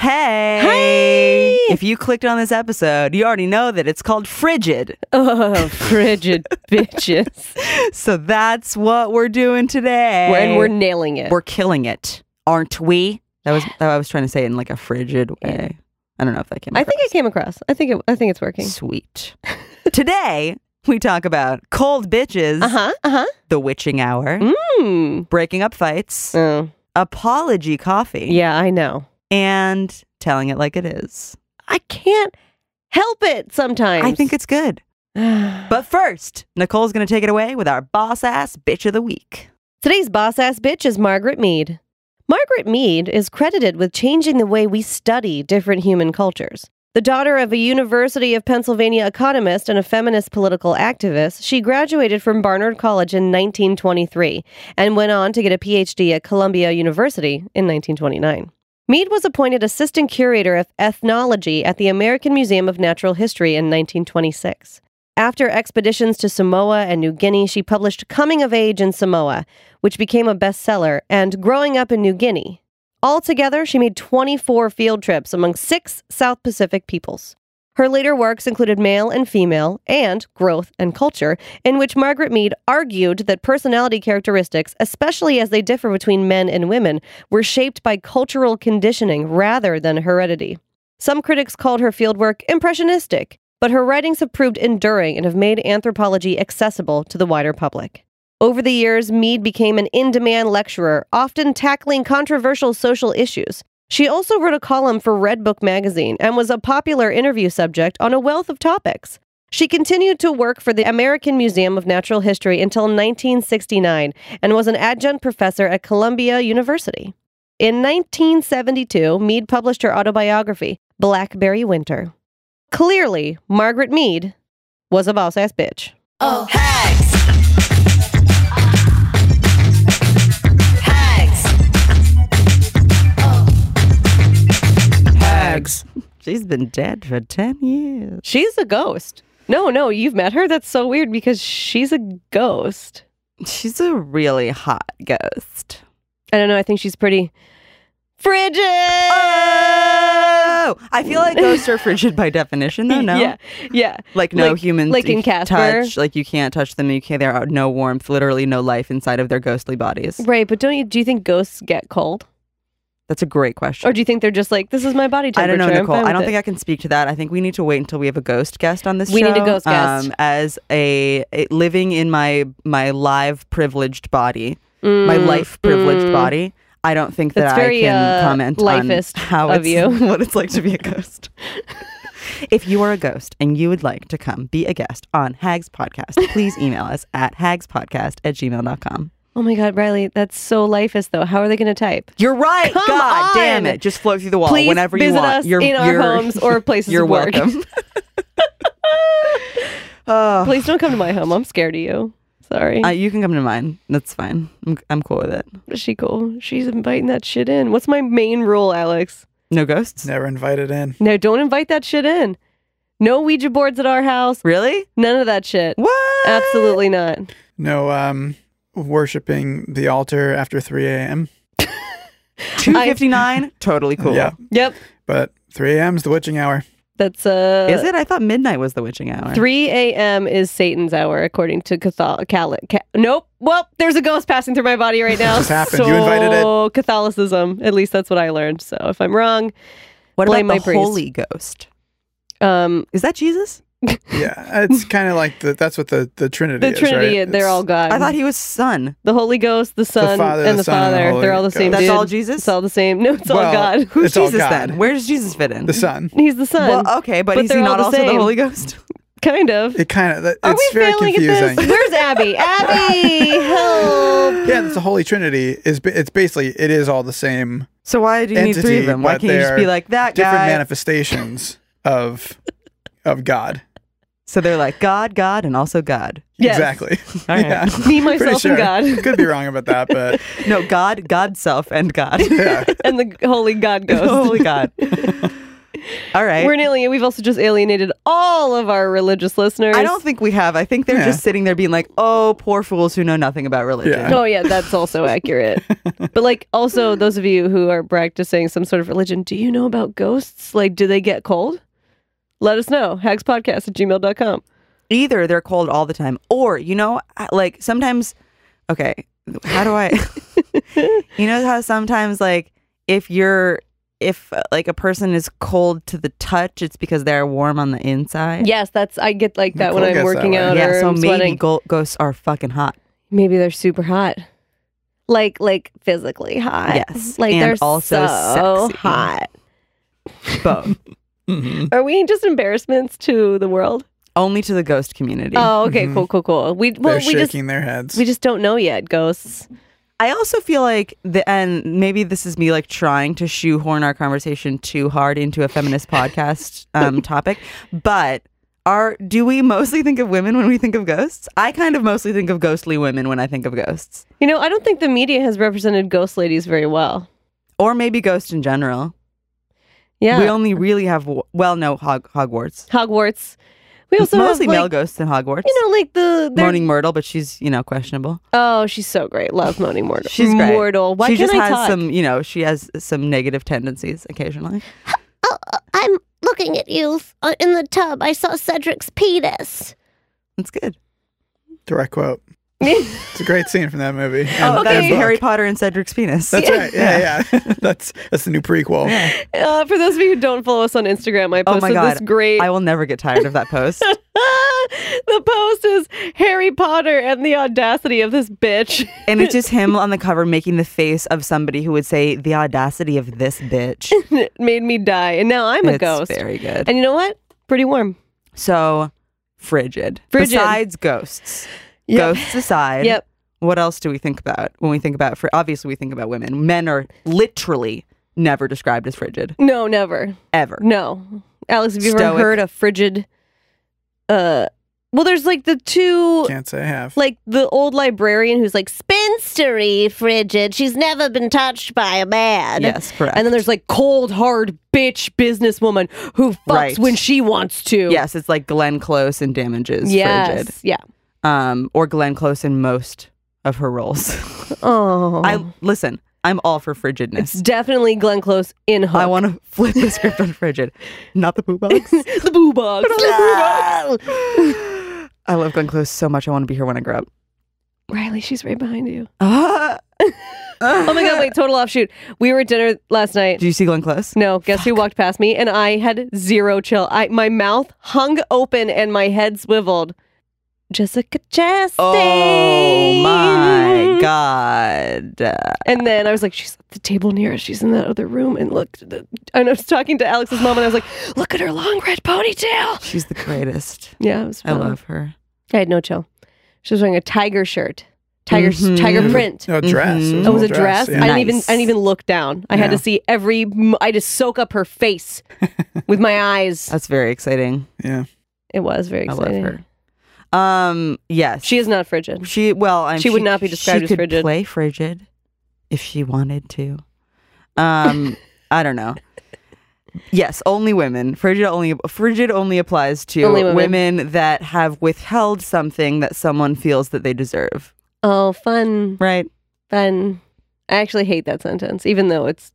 Hey! Hey! If you clicked on this episode, you already know that it's called Frigid. Oh, frigid bitches. So that's what we're doing today. and we're nailing it. we're killing it, aren't we? That was that I was trying to say it in like a frigid way. I don't know if that came. I think it came across. I think it, I think it's working. Sweet. Today we talk about cold bitches, Uh huh. Uh huh. the witching hour, Mm. breaking up fights, Oh, apology coffee, yeah, I know. And telling it like it is. I can't help it sometimes. I think it's good. but first, Nicole's going to take it away with our boss ass bitch of the week. today's boss ass bitch is Margaret Mead. Margaret Mead is credited with changing the way we study different human cultures. The daughter of a University of Pennsylvania economist and a feminist political activist, she graduated from Barnard College in 1923 and went on to get a PhD at Columbia University in 1929. Mead was appointed assistant curator of ethnology at the American Museum of Natural History in 1926. After expeditions to Samoa and New Guinea, she published Coming of Age in Samoa, which became a bestseller, and Growing Up in New Guinea. Altogether, she made 24 field trips among six South Pacific peoples. Her later works included Male and Female and Growth and Culture, in which Margaret Mead argued that personality characteristics, especially as they differ between men and women, were shaped by cultural conditioning rather than heredity. Some critics called her fieldwork impressionistic, but her writings have proved enduring and have made anthropology accessible to the wider public. Over the years, Mead became an in demand lecturer, often tackling controversial social issues. She also wrote a column for Redbook magazine and was a popular interview subject on a wealth of topics. She continued to work for the American Museum of Natural History until 1969 and was an adjunct professor at Columbia University. In 1972, Mead published her autobiography, Blackberry Winter. Clearly, Margaret Mead was a boss ass bitch. Oh, hags. Hags. She's been dead for 10 years. She's a ghost. No, no, you've met her? That's so weird because she's a ghost. She's a really hot ghost. I don't know. I think she's pretty frigid. Oh! I feel like ghosts are frigid by definition, though, no? Yeah, yeah. Like no Like- humans like in Casper. touch. Like you can't touch them. You can't. There are no warmth. Literally no life inside of their ghostly bodies. Right, but don't you? Do you think ghosts get cold, That's a great question. or do you think they're just like this is my body type? I don't know, Nicole. I don't it." think I can speak to that. I think we need to wait until we have a ghost guest on this We show. need a ghost guest. Um, as a, a living in my my live privileged body, my Mm, life privileged mm. body. I don't think that That's very, I can uh, comment on how it's, you. what it's like to be a ghost. if you are a ghost and you would like to come be a guest on Hags Podcast, please email us at hagspodcast at gmail.com. Oh my God, Riley, that's so lifist though. How are they going to type? You're right. Come God damn it. Just float through the wall Please whenever you visit want. us you're, in our you're- homes or places You're of work. welcome. oh, Please don't come to my home. I'm scared of you. Sorry. uh, you can come to mine. That's fine. I'm, I'm cool with it. Is she cool? She's inviting that shit in. What's my main rule, Alex? No ghosts? Never invited in. No, don't invite that shit in. No Ouija boards at our house. Really? None of that shit. What? Absolutely not. No um worshiping the altar after 3 a.m. 259? totally cool. Yeah. Yep. But 3 a.m. is the witching hour. That's uh Is it? I thought midnight was the witching hour. 3 a.m. is Satan's hour, according to Catholic. Cal- Ca- nope. Well, there's a ghost passing through my body right now. Just happened. So You invited it. Catholicism. At least that's what I learned. So if I'm wrong, What Blame about my the priest. Holy Ghost? um, Is that Jesus? Yeah, it's kind of like the that's what the the Trinity the is. Trinity, right? they're It's- all God. I thought he was son. the Holy Ghost, the Son, Father, and the the Son, and the Father. They're all the same. That's dude. all Jesus? It's all the same. No, it's all God. Who's It's all Jesus God. then? Where does Jesus fit in? the Son. He's the Son. Well, okay, but, But is he not the also the. Holy Ghost? kind of. It kind of Are it's we very failing confusing. at this? Where's Abby? Abby, help! Yeah, it's the Holy Trinity. Is it's basically it is all the same So why do you need three of them? Why can't you just be like that different guy? manifestations of of God. So they're like God, God, and also God. Yes. Exactly. All right. Yeah. Me, myself, sure. and God, Could be wrong about that, but No, God, God self, and God. yeah. and the Holy God The Ghost. Holy God. All right. We're an alien. We've also just alienated all of our religious listeners. I don't think we have. I think they're Yeah. just sitting there being like, "Oh, poor fools who know nothing about religion." Yeah. Oh yeah, that's also accurate. but like also those of you who are practicing some sort of religion, do you know about ghosts? Like do they get cold? Let us know. Hagspodcast at gmail.com. Either they're cold all the time, or you know, like sometimes. Okay, how do I? you know how sometimes like if you're if like a person is cold to the touch, it's because they're warm on the inside. Yes, that's I get like that when I'm working out yeah. or So I'm maybe sweating. go- ghosts are fucking hot. Maybe they're super hot. Like like physically hot. Yes, Like and they're also so sexy. hot. Both. Mhm. Are we just embarrassments to the world? Only to the ghost community. Oh, okay, Mhm. cool, cool, cool. We well, They're we just shaking their heads. we just don't know yet, ghosts. I also feel like the and maybe this is me like trying to shoehorn our conversation too hard into a feminist podcast um, topic, but are do we mostly think of women when we think of ghosts? I kind of mostly think of ghostly women when I think of ghosts, You know, I don't think the media has represented ghost ladies very well. or maybe ghosts in general. Yeah. We only really have well, no Hog- Hogwarts. Hogwarts. We also mostly have, male like, ghosts in Hogwarts. You know, like the they're- Moaning Myrtle, but she's you know questionable. Oh, she's so great. Love Moaning Mortal. She's great. Mortal. Why she just I has talk? some you know she has some negative tendencies occasionally. Oh, uh, I'm looking at you uh, in the tub. I saw Cedric's penis. That's good. Direct quote. It's a great scene from that movie. and- Oh, that's Okay. book. Harry Potter and Cedric's penis. That's right. Yeah, yeah. that's that's the new prequel. Uh, for those of you who don't follow us on Instagram, I Oh my God. this great. I will never get tired of that post. the post is Harry Potter and the audacity of this bitch. and it's just him on the cover making the face of somebody who would say, The audacity of this bitch. it made me die, and now I'm a it's ghost. very good. And you know what? Pretty warm. so, frigid. Frigid. Besides ghosts, Yep. ghosts aside, Yep. what else do we think about when we think about, fr- obviously, we think about women. Men are literally never described as frigid, No, never. ever. No. Alex, have you ever heard a frigid? Uh, well, there's like the two. Can't say I have. like the old librarian who's like Spinstery, frigid. She's never been touched by a man. Yes, correct. and then there's like cold hard bitch businesswoman who fucks Right. when she wants to yes, it's like Glenn Close and Damages, yes frigid. yeah Um, or Glenn Close in most of her roles. oh I Listen, I'm all for frigidness. it's definitely Glenn Close in Hook I want to flip the script on frigid, not the poo box. the boo box I love Glenn Close so much. I want to be here when I grow up. Riley she's right behind you Ah. oh my god wait total offshoot we were at dinner last night Did you see Glenn Close? no guess who walked past me and I had zero chill I my mouth hung open and my head swiveled Jessica Chastain Oh my god! And then I was like, she's at the table near us. She's in that other room. And looked, and I was talking to Alex's mom, and I was like, look at her long red ponytail. She's the greatest. Yeah, it was I love her. I had no chill. She was wearing a tiger shirt, tiger Mhm. tiger print. No dress. Mhm. It was, it was a little dress. yeah. I didn't even I didn't even look down. I had to see every. m- I just soak up her face with my eyes. That's very exciting. yeah. It was very I exciting. love her. Um, yes, She is not frigid. She well, I'm, She would not be described she as could frigid. Play frigid if she wanted to. Um, I don't know. Yes, only women. Frigid only frigid only applies to Only women. that have withheld something that someone feels that they deserve. Oh, fun, Right? fun. I actually hate that sentence, even though it's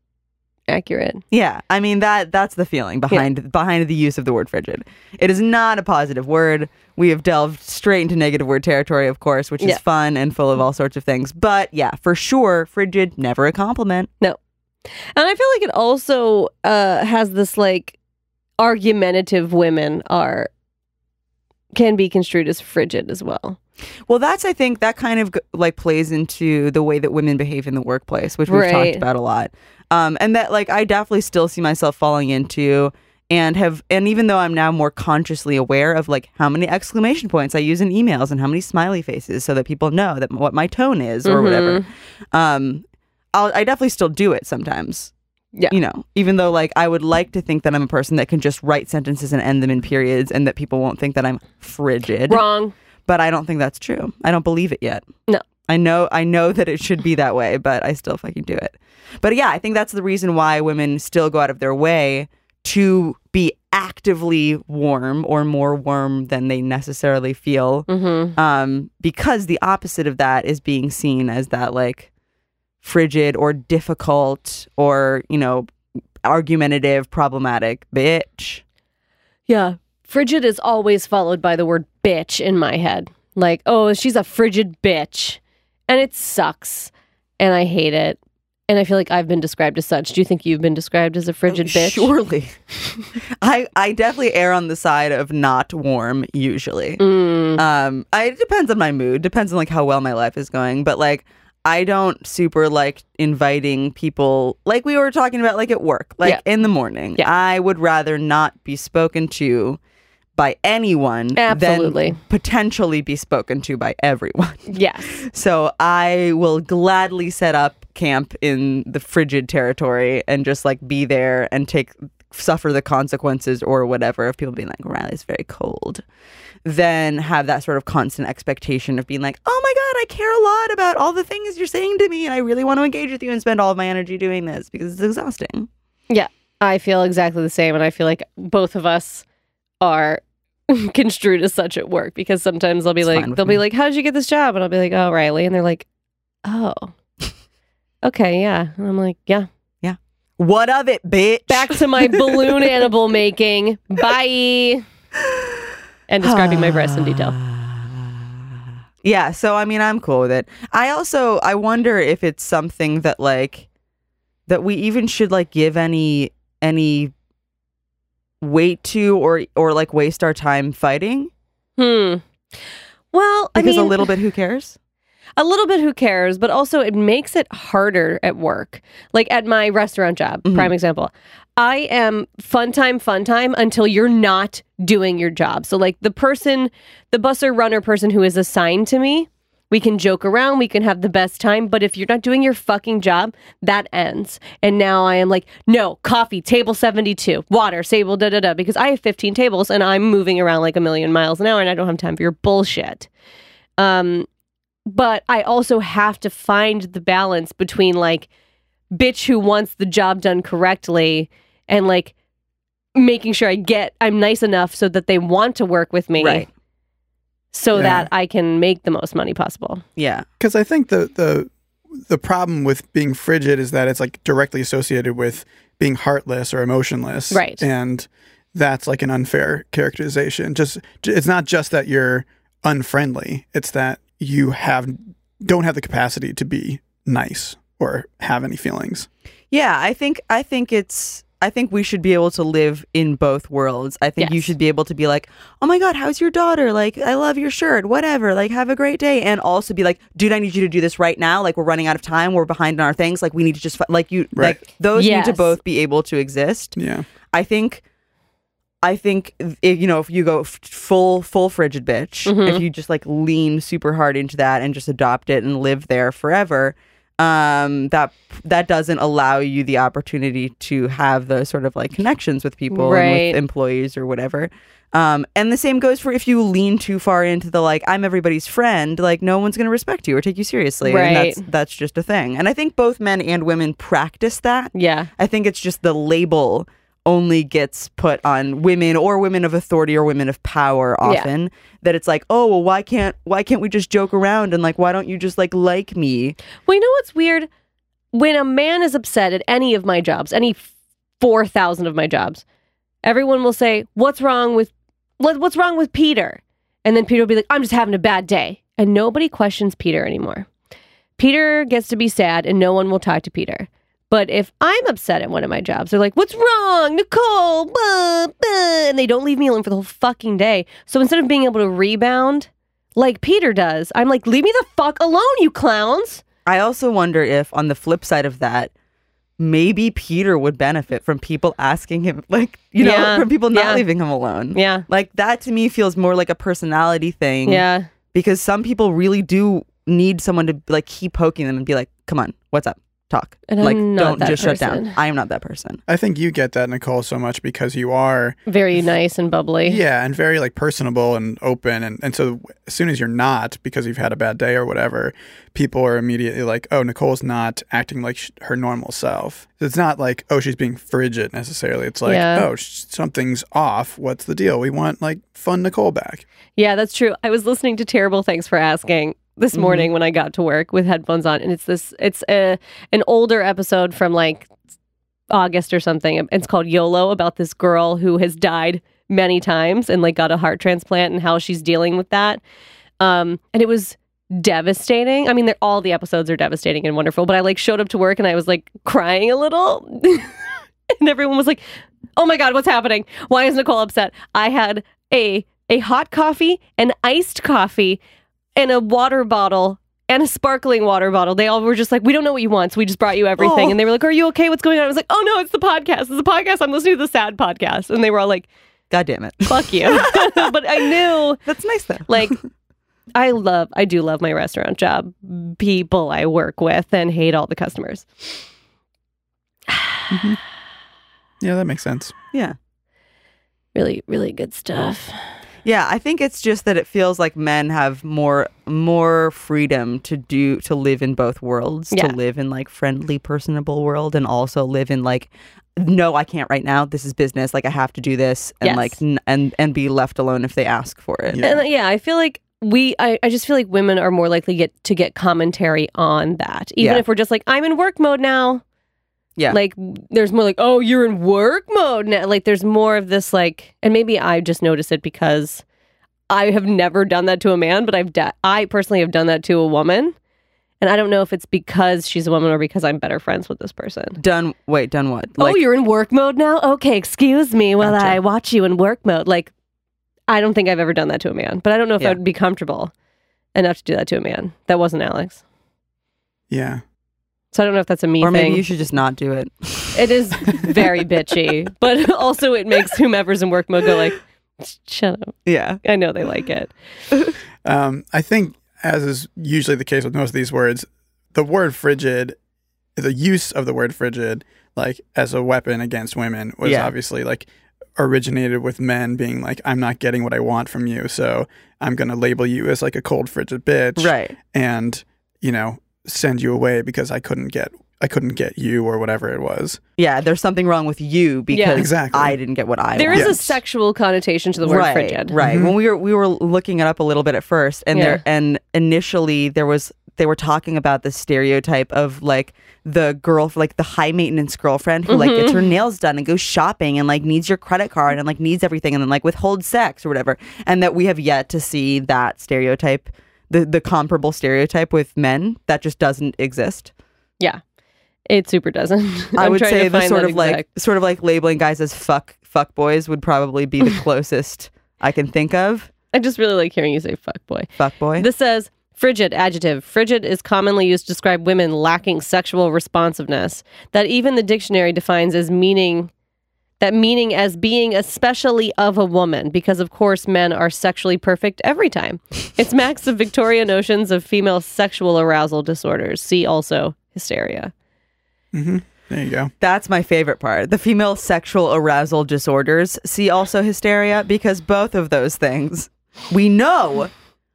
accurate. Yeah. I mean that that's the feeling behind behind the use of the word frigid. It is not a positive word. We have delved straight into negative word territory, of course, which is Yeah. fun and full of all sorts of things. But yeah, for sure, frigid never a compliment. No. And I feel like it also uh, has this like argumentative women are can be construed as frigid as well. Well, that's I think that kind of like plays into the way that women behave in the workplace, which we've Right. talked about a lot. Um, and that like I definitely still see myself falling into and have and even though I'm now more consciously aware of like how many exclamation points I use in emails and how many smiley faces so that people know that what my tone is or whatever. Mm-hmm. Um, I'll, I definitely still do it sometimes. Yeah. You know, even though like I would like to think that I'm a person that can just write sentences and end them in periods and that people won't think that I'm frigid Wrong. But I don't think that's true. I don't believe it yet. No. I know I know that it should be that way, but I still fucking do it. But yeah, I think that's the reason why women still go out of their way to be actively warm or more warm than they necessarily feel Mm-hmm. um, because the opposite of that is being seen as that like frigid or difficult or you know argumentative problematic bitch Yeah. Frigid is always followed by the word bitch in my head. Like, oh, she's a frigid bitch. And it sucks. And I hate it. And I feel like I've been described as such. Do you think you've been described as a frigid bitch? surely i i definitely err on the side of not warm usually Mm, um I, it depends on my mood depends on like how well my life is going but like i don't super like inviting people like we were talking about like at work like Yeah. in the morning Yeah. i would rather not be spoken to by anyone Absolutely. than potentially be spoken to by everyone yes. so i will gladly set up camp in the frigid territory and just like be there and take suffer the consequences or whatever of people being like riley's very cold then have that sort of constant expectation of being like oh my god i care a lot about all the things you're saying to me and i really want to engage with you and spend all of my energy doing this because it's exhausting Yeah. I feel exactly the same. And I feel like both of us are construed as such at work because sometimes they'll be It's like, they'll me. be like, how did you get this job? And I'll be like, oh, Riley. And they're like, oh, okay, yeah. And I'm like, "Yeah." yeah. what of it bitch Back to my balloon animal making. Bye. And describing my breasts in detail. Yeah, so I mean I'm cool with it. I also I wonder if it's something that like that we even should like give any any weight to or or like waste our time fighting Hmm. Well, I because mean, a little bit who cares? a little bit who cares, but also it makes it harder at work. Like at my restaurant job, Mhm. prime example. I am fun time, fun time until you're not doing your job. So, like the person, the busser runner person who is assigned to me, we can joke around, we can have the best time. But if you're not doing your fucking job, that ends. And now I am like, no, coffee, table 72, water, table, da da da, because I have 15 tables and I'm moving around like a million miles an hour and I don't have time for your bullshit. Um, but I also have to find the balance between like bitch who wants the job done correctly and like making sure I get I'm nice enough so that they want to work with me. Right. So Yeah. that I can make the most money possible. Yeah. because I think the the the problem with being frigid is that it's like directly associated with being heartless or emotionless, Right. And that's like an unfair characterization. Just it's not just that you're unfriendly; it's that you have don't have the capacity to be nice or have any feelings. Yeah, I think I think it's I think we should be able to live in both worlds. I think you should be able to be like, "Oh my god, how's your daughter? Like, I love your shirt. Whatever. Like, have a great day." And also be like, "Dude, I need you to do this right now. Like, we're running out of time. We're behind on our things. Like, we need to just fi-. like you Right. like those need to both be able to exist." Yeah, I think I think if, you know if you go f- full full frigid bitch, Mhm. if you just like lean super hard into that and just adopt it and live there forever, um, that that doesn't allow you the opportunity to have those sort of like connections with people and Right. with employees or whatever. Um, and the same goes for if you lean too far into the like I'm everybody's friend, like no one's going to respect you or take you seriously, and Right. that's that's just a thing. And I think both men and women practice that. Yeah. I think it's just the label only gets put on women or women of authority or women of power Yeah. often that it's like oh well why can't why can't we just joke around and like why don't you just like like me Well, you know what's weird? When a man is upset at any of my jobs, any 4,000 of my jobs, everyone will say, What's wrong with what- what's wrong with Peter? And then Peter will be like, I'm just having a bad day. And nobody questions Peter anymore. Peter gets to be sad and no one will talk to Peter. But if I'm upset at one of my jobs, they're like, What's wrong, Nicole? Blah, blah," and they don't leave me alone for the whole fucking day. So instead of being able to rebound like Peter does, I'm like, Leave me the fuck alone, you clowns. i also wonder if on the flip side of that maybe peter would benefit from people asking him like you know Yeah. from people not Yeah. leaving him alone Yeah. like that to me feels more like a personality thing Yeah. because some people really do need someone to like keep poking them and be like come on what's up talk. And I'm like not don't that just shut down. I am not that person. I think you get that, Nicole, so much because you are, Very nice and bubbly. yeah, and very like personable and open. And, and so as soon as you're not, because you've had a bad day or whatever, people are immediately like, oh, Nicole's not acting like sh- her normal self. It's not like, oh, she's being frigid necessarily. It's like, Yeah. oh, sh- something's off. What's the deal? We want like fun Nicole back. Yeah, that's true. I was listening to Terrible Thanks for Asking this Mhm. morning when I got to work with headphones on, and it's this it's a an older episode from like August or something. It's called YOLO about this girl who has died many times and like got a heart transplant and how she's dealing with that. Um, and it was devastating. I mean, they're, all the episodes are devastating and wonderful, but I like showed up to work and I was like crying a little, and everyone was like, "Oh my god, what's happening? Why is Nicole upset?" I had a a hot coffee, an iced coffee, and a water bottle and a sparkling water bottle. They all were just like, "We don't know what you want, so we just brought you everything." Oh. And they were like, "Are you okay? What's going on?" I was like, "Oh no, it's the podcast. It's the podcast. I'm listening to the sad podcast." And they were all like, God damn it. "Fuck you." but I knew That's nice though. like I love I do love my restaurant job. People I work with and hate all the customers. Mm-hmm. Yeah, that makes sense. yeah. Really, really good stuff. Yeah, I think it's just that it feels like men have more more freedom to do to live in both worlds, Yeah. to live in like friendly, personable world, and also live in like, no, I can't right now. This is business. Like I have to do this, and Yes. like n- and and be left alone if they ask for it. Yeah. And uh, yeah, I feel like we I, I just feel like women are more likely get to get commentary on that. Even Yeah. if we're just like, I'm in work mode now. Yeah. Like there's more like, oh, you're in work mode now. Like there's more of this like and maybe I just notice it because I have never done that to a man, but I've da- I personally have done that to a woman. And I don't know if it's because she's a woman or because I'm better friends with this person. Done. Wait, done what? oh, you're in work mode now? Okay, excuse me while Gotcha. I watch you in work mode. Like, I don't think I've ever done that to a man, but I don't know if Yeah. I would be comfortable enough to do that to a man. That wasn't Alex. Yeah. So I don't know if that's a me or maybe thing. you should just not do it. it is very bitchy, but also it makes whomever's in work mode go like, shut up. yeah. I know they like it. Um, I think, as is usually the case with most of these words, the word frigid, the use of the word frigid, like as a weapon against women, was Yeah. obviously like originated with men being like, I'm not getting what I want from you, so I'm going to label you as like a cold, frigid bitch. Right. And, you know, send you away because I couldn't get. I couldn't get you or whatever it was. Yeah. There's something wrong with you because Exactly. I didn't get what I There want. is a sexual connotation to the word right, frigid. Right. Mhm. When we were we were looking it up a little bit at first, and Yeah. there and initially there was they were talking about the stereotype of like the girl like the high maintenance girlfriend who like gets Mm-hmm. her nails done and goes shopping and like needs your credit card and like needs everything and then like withholds sex or whatever. And that we have yet to see that stereotype, the the comparable stereotype with men that just doesn't exist. Yeah. It super doesn't. I would say the sort of like exact- sort of like labeling guys as fuck fuck boys would probably be the closest I can think of. I just really like hearing you say fuck boy. Fuck boy. This says frigid adjective. Frigid is commonly used to describe women lacking sexual responsiveness. That even the dictionary defines as meaning that meaning as being especially of a woman because of course men are sexually perfect every time. It's max of Victorian notions of female sexual arousal disorders. See also hysteria. hmm There you go. That's my favorite part. The female sexual arousal disorders. See also hysteria because both of those things we know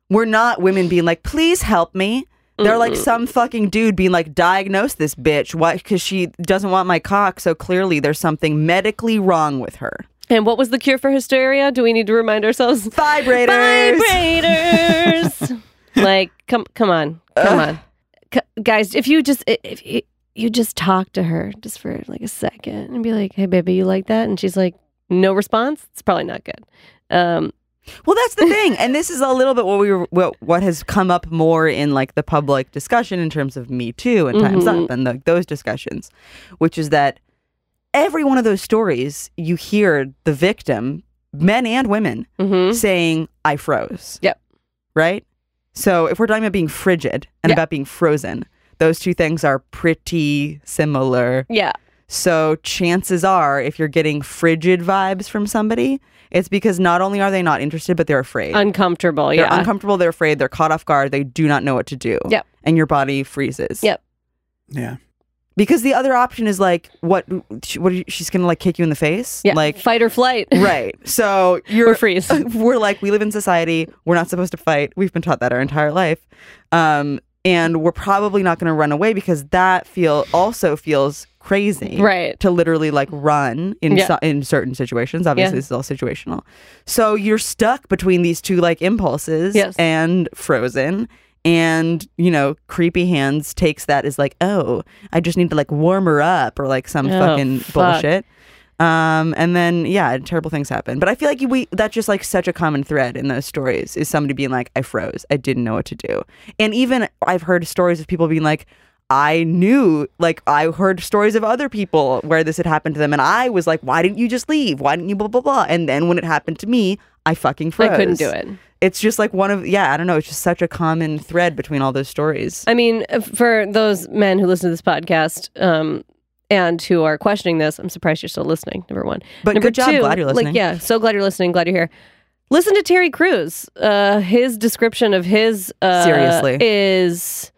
we're not women being like, please help me. They're like some fucking dude being like, diagnose this bitch. Why? Because she doesn't want my cock. So clearly there's something medically wrong with her. And what was the cure for hysteria? Do we need to remind ourselves? Vibrators. Vibrators. like, come, come on, come Ugh. on, C- guys. If you just, if you, you just talk to her just for like a second and be like, "Hey, baby, you like that?" And she's like, "No response." It's probably not good. Um, Well, that's the thing, and this is a little bit what we were, what, what has come up more in like the public discussion in terms of Me Too and Times Mhm. Up and those discussions, which is that every one of those stories you hear the victim, men and women, mhm. saying "I froze." Yep. Right. So if we're talking about being frigid and Yeah. about being frozen, those two things are pretty similar. Yeah, So chances are, if you're getting frigid vibes from somebody, it's because not only are they not interested, but they're afraid. uncomfortable. They're yeah, uncomfortable. They're afraid. They're caught off guard. They do not know what to do. Yep. And your body freezes. Yep. Yeah. because the other option is like what what you- she's gonna like kick you in the face Yeah. like fight or flight. right so you're Or freeze. we're like we live in society we're not supposed to fight we've been taught that our entire life um and we're probably not going to run away because that feel also feels crazy Right. to literally like run in Yeah. so- in certain situations obviously Yeah. this is all situational so you're stuck between these two like impulses Yes. and frozen and you know creepy hands takes that as like oh i just need to like warm her up or like some Oh, fucking fuck. bullshit um and then yeah terrible things happen but i feel like we that's just like such a common thread in those stories is somebody being like i froze i didn't know what to do and even i've heard stories of people being like I knew, like, I heard stories of other people where this had happened to them, and I was like, "Why didn't you just leave? Why didn't you blah blah blah?" And then when it happened to me, I fucking froze. I couldn't do it. It's just like one of, yeah, I don't know. It's just such a common thread between all those stories. I mean, for those men who listen to this podcast um, and who are questioning this, I'm surprised you're still listening. Number one, But number good job. Glad you're listening. Like, yeah, so glad you're listening. Glad you're here. Listen to Terry Crews. Uh, his description of his uh, Seriously. is,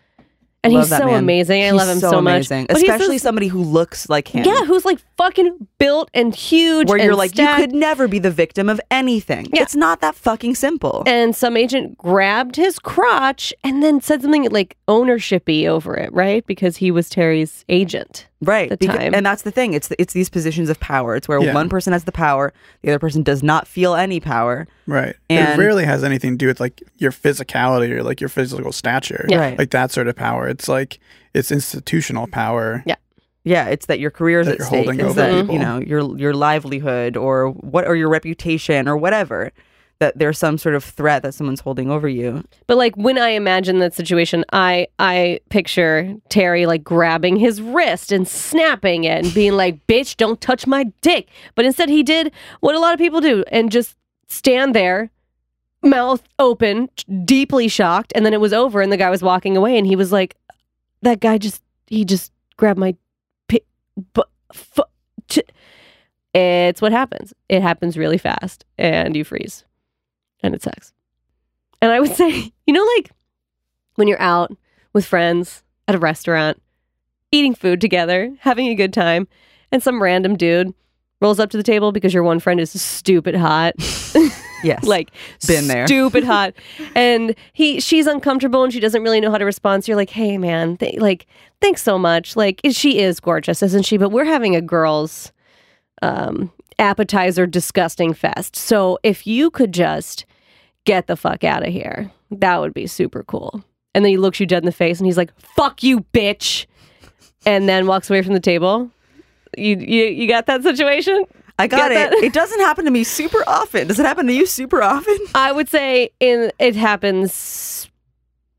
and Love he's so man. amazing. I He's love him so, amazing. much. But especially somebody who looks like him. yeah, who's like fucking built and huge. where you're like, stacked. you could never be the victim of anything. Yeah. It's not that fucking simple. and some agent grabbed his crotch and then said something like ownershipy over it, right? Because he was Terry's agent. Right the Beca- time. and that's the thing it's it's these positions of power it's where Yeah. one person has the power the other person does not feel any power Right. And- it rarely has anything to do with like your physicality or like your physical stature. Yeah. Right. Like that sort of power. It's like it's institutional power. yeah yeah, it's that your career is That at you're stake holding it's over that people. you know your your livelihood or what or your reputation or whatever that there's some sort of threat that someone's holding over you But like when I imagine that situation, I I picture Terry like grabbing his wrist and snapping it and being like, "Bitch, don't touch my dick." But instead, he did what a lot of people do and just stand there, mouth open, deeply shocked, and then it was over, and the guy was walking away, and he was like, "That guy just he just grabbed my, pi- bu- fu- ch-" It's what happens. It happens really fast, and you freeze, and it sucks. And I would say, you know, like when you're out with friends at a restaurant, eating food together, having a good time, and some random dude rolls up to the table because your one friend is stupid hot. yes like Been there. stupid hot and he she's uncomfortable and she doesn't really know how to respond so you're like hey man th- like thanks so much like she is gorgeous isn't she but we're having a girls um appetizer disgusting fest. So if you could just get the fuck out of here that would be super cool. And then he looks you dead in the face and he's like fuck you bitch. And then walks away from the table. You you, you got that situation? I got it. that? it doesn't happen to me super often. Does it happen to you super often? I would say in it happens.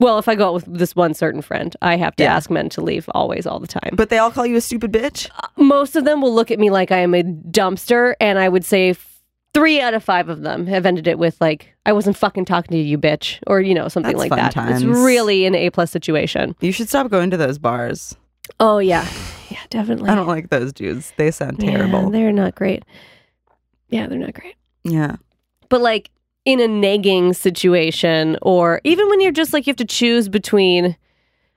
Well, if I go out with this one certain friend, I have to Yeah. ask men to leave always, all the time. but they all call you a stupid bitch uh, most of them will look at me like I am a dumpster, and I would say f- three out of five of them have ended it with like, "I wasn't fucking talking to you, bitch," or you know something That's like that. times. It's really an A plus situation. you should stop going to those bars Oh yeah, yeah, definitely. i don't like those dudes they sound Yeah, terrible they're not great. Yeah, they're not great. yeah but like in a nagging situation or even when you're just like you have to choose between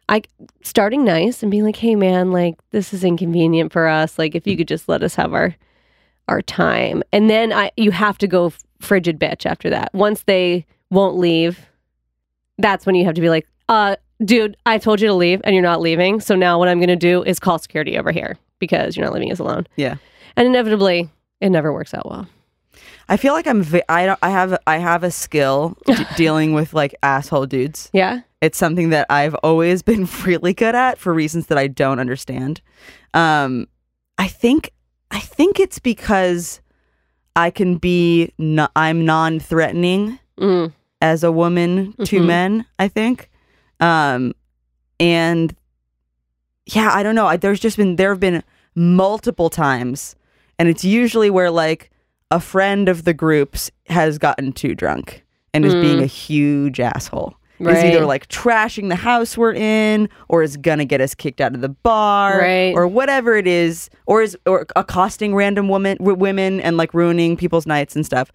I starting nice and being like, "Hey man, like this is inconvenient for us. Like if you could just let us have our our time." And then I you have to go frigid bitch after that. Once they won't leave, that's when you have to be like, "Uh, dude, I told you to leave and you're not leaving. So now what I'm going to do is call security over here because you're not leaving us alone." Yeah. And inevitably, it never works out well. I feel like I'm. Vi- I don't. I have. I have a skill d- dealing with like asshole dudes. Yeah? It's something that I've always been really good at for reasons that I don't understand. Um, I think. I think it's because I can be. No, I'm non-threatening Mm. as a woman to Mhm. men. I think. Um, and yeah, I don't know. I, there's just been there have been multiple times, and it's usually where like a friend of the groups has gotten too drunk and is being Mm. a huge asshole. Is either like trashing the house we're in, or is gonna get us kicked out of the bar, Right. or whatever it is, or is or accosting random women, w- women, and like ruining people's nights and stuff.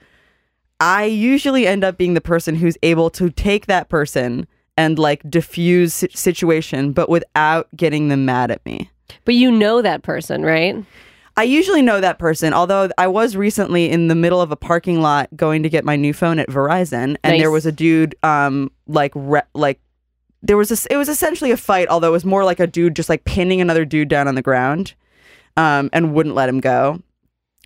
I usually end up being the person who's able to take that person and like diffuse situation, but without getting them mad at me. But you know that person, right? I usually know that person, although I was recently in the middle of a parking lot going to get my new phone at Verizon, and Nice. there was a dude, um, like, re- like, there was a, it was essentially a fight, although it was more like a dude just like pinning another dude down on the ground, um, and wouldn't let him go,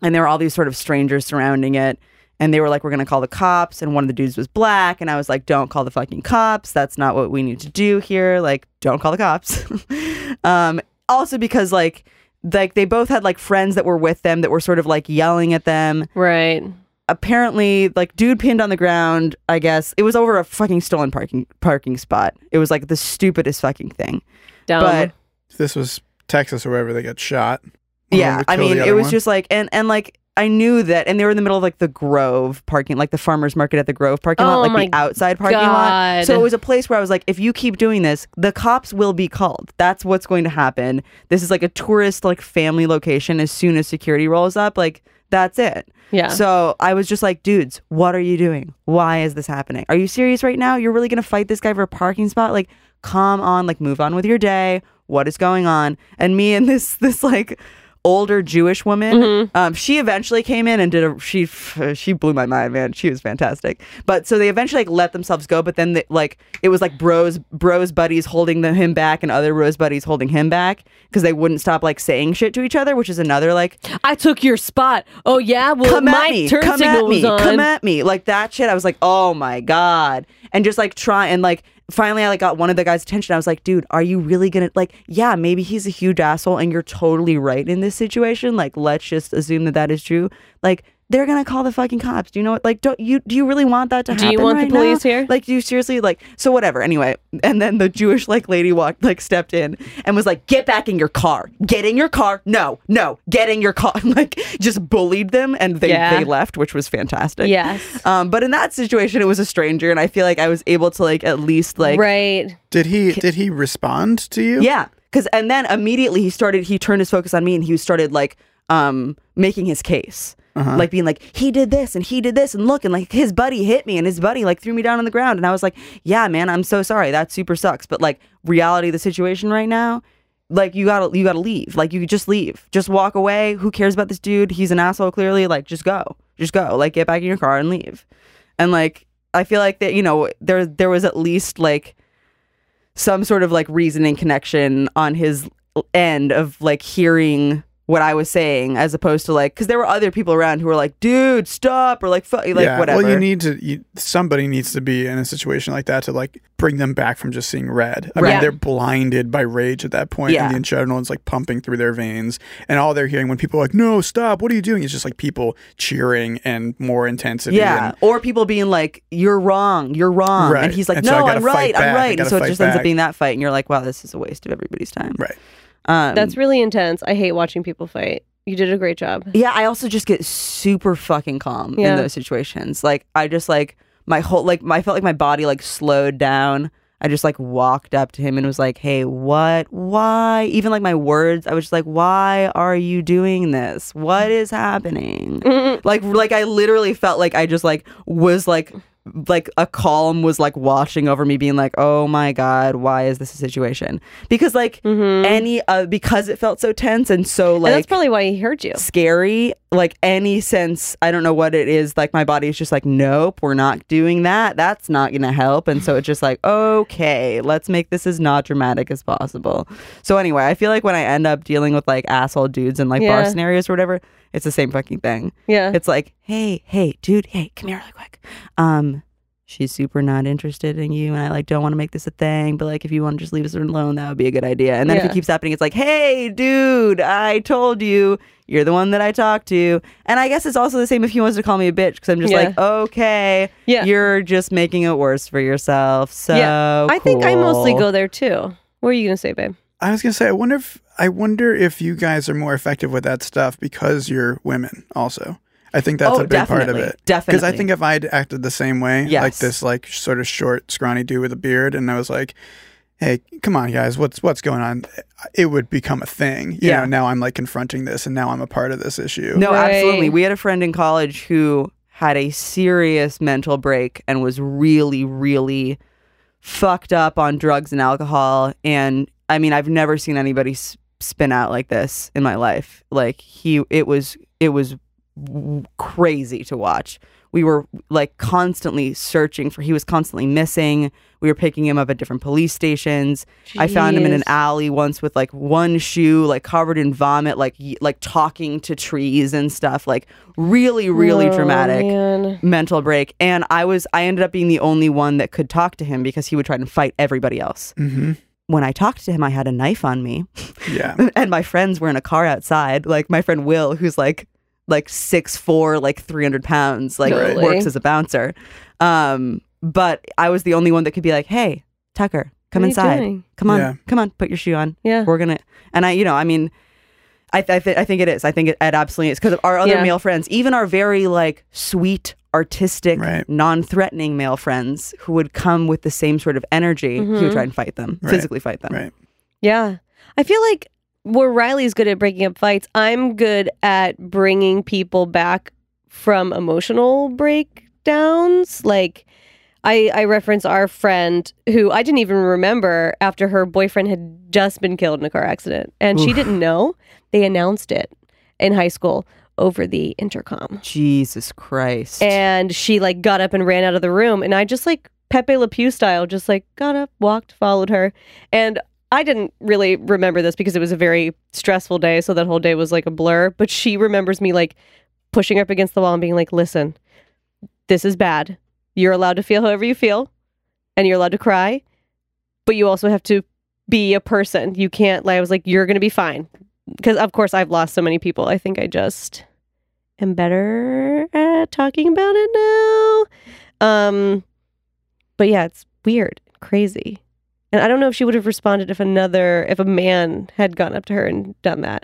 and there were all these sort of strangers surrounding it, and they were like, "We're gonna call the cops," and one of the dudes was black, and I was like, "Don't call the fucking cops. That's not what we need to do here. Like, don't call the cops." um, also because like like they both had like friends that were with them that were sort of like yelling at them. Right. Apparently, like dude pinned on the ground. I guess it was over a fucking stolen parking parking spot. It was like the stupidest fucking thing. Dumb. But this was Texas or wherever they got shot. yeah, I mean, it was one. just like and and like I knew that, and they were in the middle of like the Grove parking, like the farmers market at the Grove parking lot, Oh like the outside parking lot. So it was a place where I was like, if you keep doing this, the cops will be called. That's what's going to happen. This is like a tourist like family location. As soon as security rolls up, like that's it. yeah. So I was just like, dudes, what are you doing? Why is this happening? Are you serious right now? You're really gonna fight this guy for a parking spot? Like, come on, like move on with your day. What is going on? And me and this this like older Jewish woman, Mm-hmm. um, she eventually came in and did a she she blew my mind, man. She was fantastic. But so they eventually like let themselves go, but then they, like it was like bros bros buddies holding the, him back and other bros buddies holding him back because they wouldn't stop like saying shit to each other, which is another like I took your spot. Oh yeah. Well, come my at me, turn come signal at me, was on. come at me, like that shit. I was like, oh my god, and just like try and like finally I like got one of the guys' attention. I was like, dude, are you really gonna like? Yeah, maybe he's a huge asshole, and you're totally right in this situation. Like, let's just assume that that is true. Like. They're gonna call the fucking cops. Do you know what? Like, don't you? Do you really want that to happen? Do you happen? want the police now? here? Like, do you seriously like? So whatever. Anyway, and then the Jewish like lady walked, like stepped in and was like, "Get back in your car. Get in your car. No, no, get in your car." like, just bullied them, and they Yeah. they left, which was fantastic. Yes. Um, but in that situation, it was a stranger, and I feel like I was able to like at least like right. Did he did he respond to you? yeah, because and then immediately he started he turned his focus on me, and he started like um making his case. Uh-huh. Like being like he did this and he did this and look and like his buddy hit me and his buddy like threw me down on the ground and I was like yeah man I'm so sorry. That super sucks. But like reality of the situation right now like you gotta you gotta leave. Like you just leave. Just walk away. Who cares about this dude? He's an asshole clearly. Like just go. Just go. Like get back in your car and leave. And like I feel like that you know there there was at least like some sort of like reasoning connection on his end of like hearing what I was saying as opposed to like because there were other people around who were like dude stop or like like yeah. whatever Well, you need to. You, somebody needs to be in a situation like that to like bring them back from just seeing red. I Right. mean, they're blinded by rage at that point, Yeah. and the adrenaline's like pumping through their veins, and all they're hearing when people are like, "No, stop! What are you doing?" It's just like people cheering and more intensity. yeah and- or people being like you're wrong you're wrong Right. and he's like And no gotta I'm right I'm right and so it just ends up being that fight and you're like wow this is a waste of everybody's time right. Um, That's really intense. I hate watching people fight. You did a great job. Yeah, I also just get super fucking calm Yeah. in those situations. Like I just like my whole like I felt like my body like slowed down. I just like walked up to him and was like, "Hey, what? Why?" Even like my words, I was just like, "Why are you doing this? What is happening?" like like I literally felt like I just like was like like a calm was like washing over me being like oh my god why is this a situation because like any uh because it felt so tense and so Mm-hmm. and that's probably why he heard you. scary like any sense i don't know what it is like my body is just like nope we're not doing that. That's not gonna help. And so it's just like okay let's make this as not dramatic as possible. So anyway i feel like when i end up dealing with like asshole dudes and like bar scenarios or whatever it's the same fucking thing. Yeah. it's like hey hey dude hey come here really quick. Um she's super not interested in you and i like don't want to make this a thing but like if you want to just leave us alone that would be a good idea and then if it keeps happening it's like hey dude i told you you're the one that i talked to and i guess it's also the same if he wants to call me a bitch because i'm just Yeah. like okay Yeah. you're just making it worse for yourself so yeah. I think I mostly go there too. What are you gonna say, babe? I was gonna say, I wonder if I wonder if you guys are more effective with that stuff because you're women. Also, I think that's Oh, a big part of it. definitely. it. Because I think if I'd acted the same way, like this, like sort of short, scrawny dude with a beard, and I was like, "Hey, come on, guys, what's what's going on?" It would become a thing. You Yeah. know, now I'm like confronting this, and now I'm a part of this issue. No, Right. absolutely. We had a friend in college who had a serious mental break and was really, really fucked up on drugs and alcohol. And I mean, I've never seen anybody s- been out like this in my life. Like he, it was, it was w- crazy to watch. We were like constantly searching for. He was constantly missing. We were picking him up at different police stations. I found him in an alley once with like one shoe, like covered in vomit, like y- like talking to trees and stuff. Like really, really Oh, dramatic man. mental break. And I was, I ended up being the only one that could talk to him because he would try and fight everybody else. hmm When I talked to him, I had a knife on me Yeah. and my friends were in a car outside. Like my friend Will, who's like like six four, like three hundred pounds, like Totally. works as a bouncer. Um, but I was the only one that could be like, "Hey, Tucker, come What are you inside. doing? Come on, Yeah. come on, put your shoe on. Yeah. We're gonna." And I, you know, I mean. I, th- I, th- I think it is. I think it, it absolutely is because our other Yeah. male friends, even our very like sweet, artistic, Right. non-threatening male friends who would come with the same sort of energy, he would try and fight them, Right. physically fight them. Right. Yeah. I feel like where Riley's good at breaking up fights, I'm good at bringing people back from emotional breakdowns. Like, I, I reference our friend who I didn't even remember after her boyfriend had just been killed in a car accident. And she didn't know. They announced it in high school over the intercom. Jesus Christ. And she like got up and ran out of the room. And I just like Pepe Le Pew style, just like got up, walked, followed her. And I didn't really remember this because it was a very stressful day. So that whole day was like a blur. But she remembers me like pushing up against the wall and being like, listen, this is bad. You're allowed to feel however you feel and you're allowed to cry, but you also have to be a person. You can't, like, I was like, you're going to be fine. Because, of course, I've lost so many people. I think I just am better at talking about it now. Um, but yeah, it's weird, crazy. And I don't know if she would have responded if another, if a man had gone up to her and done that.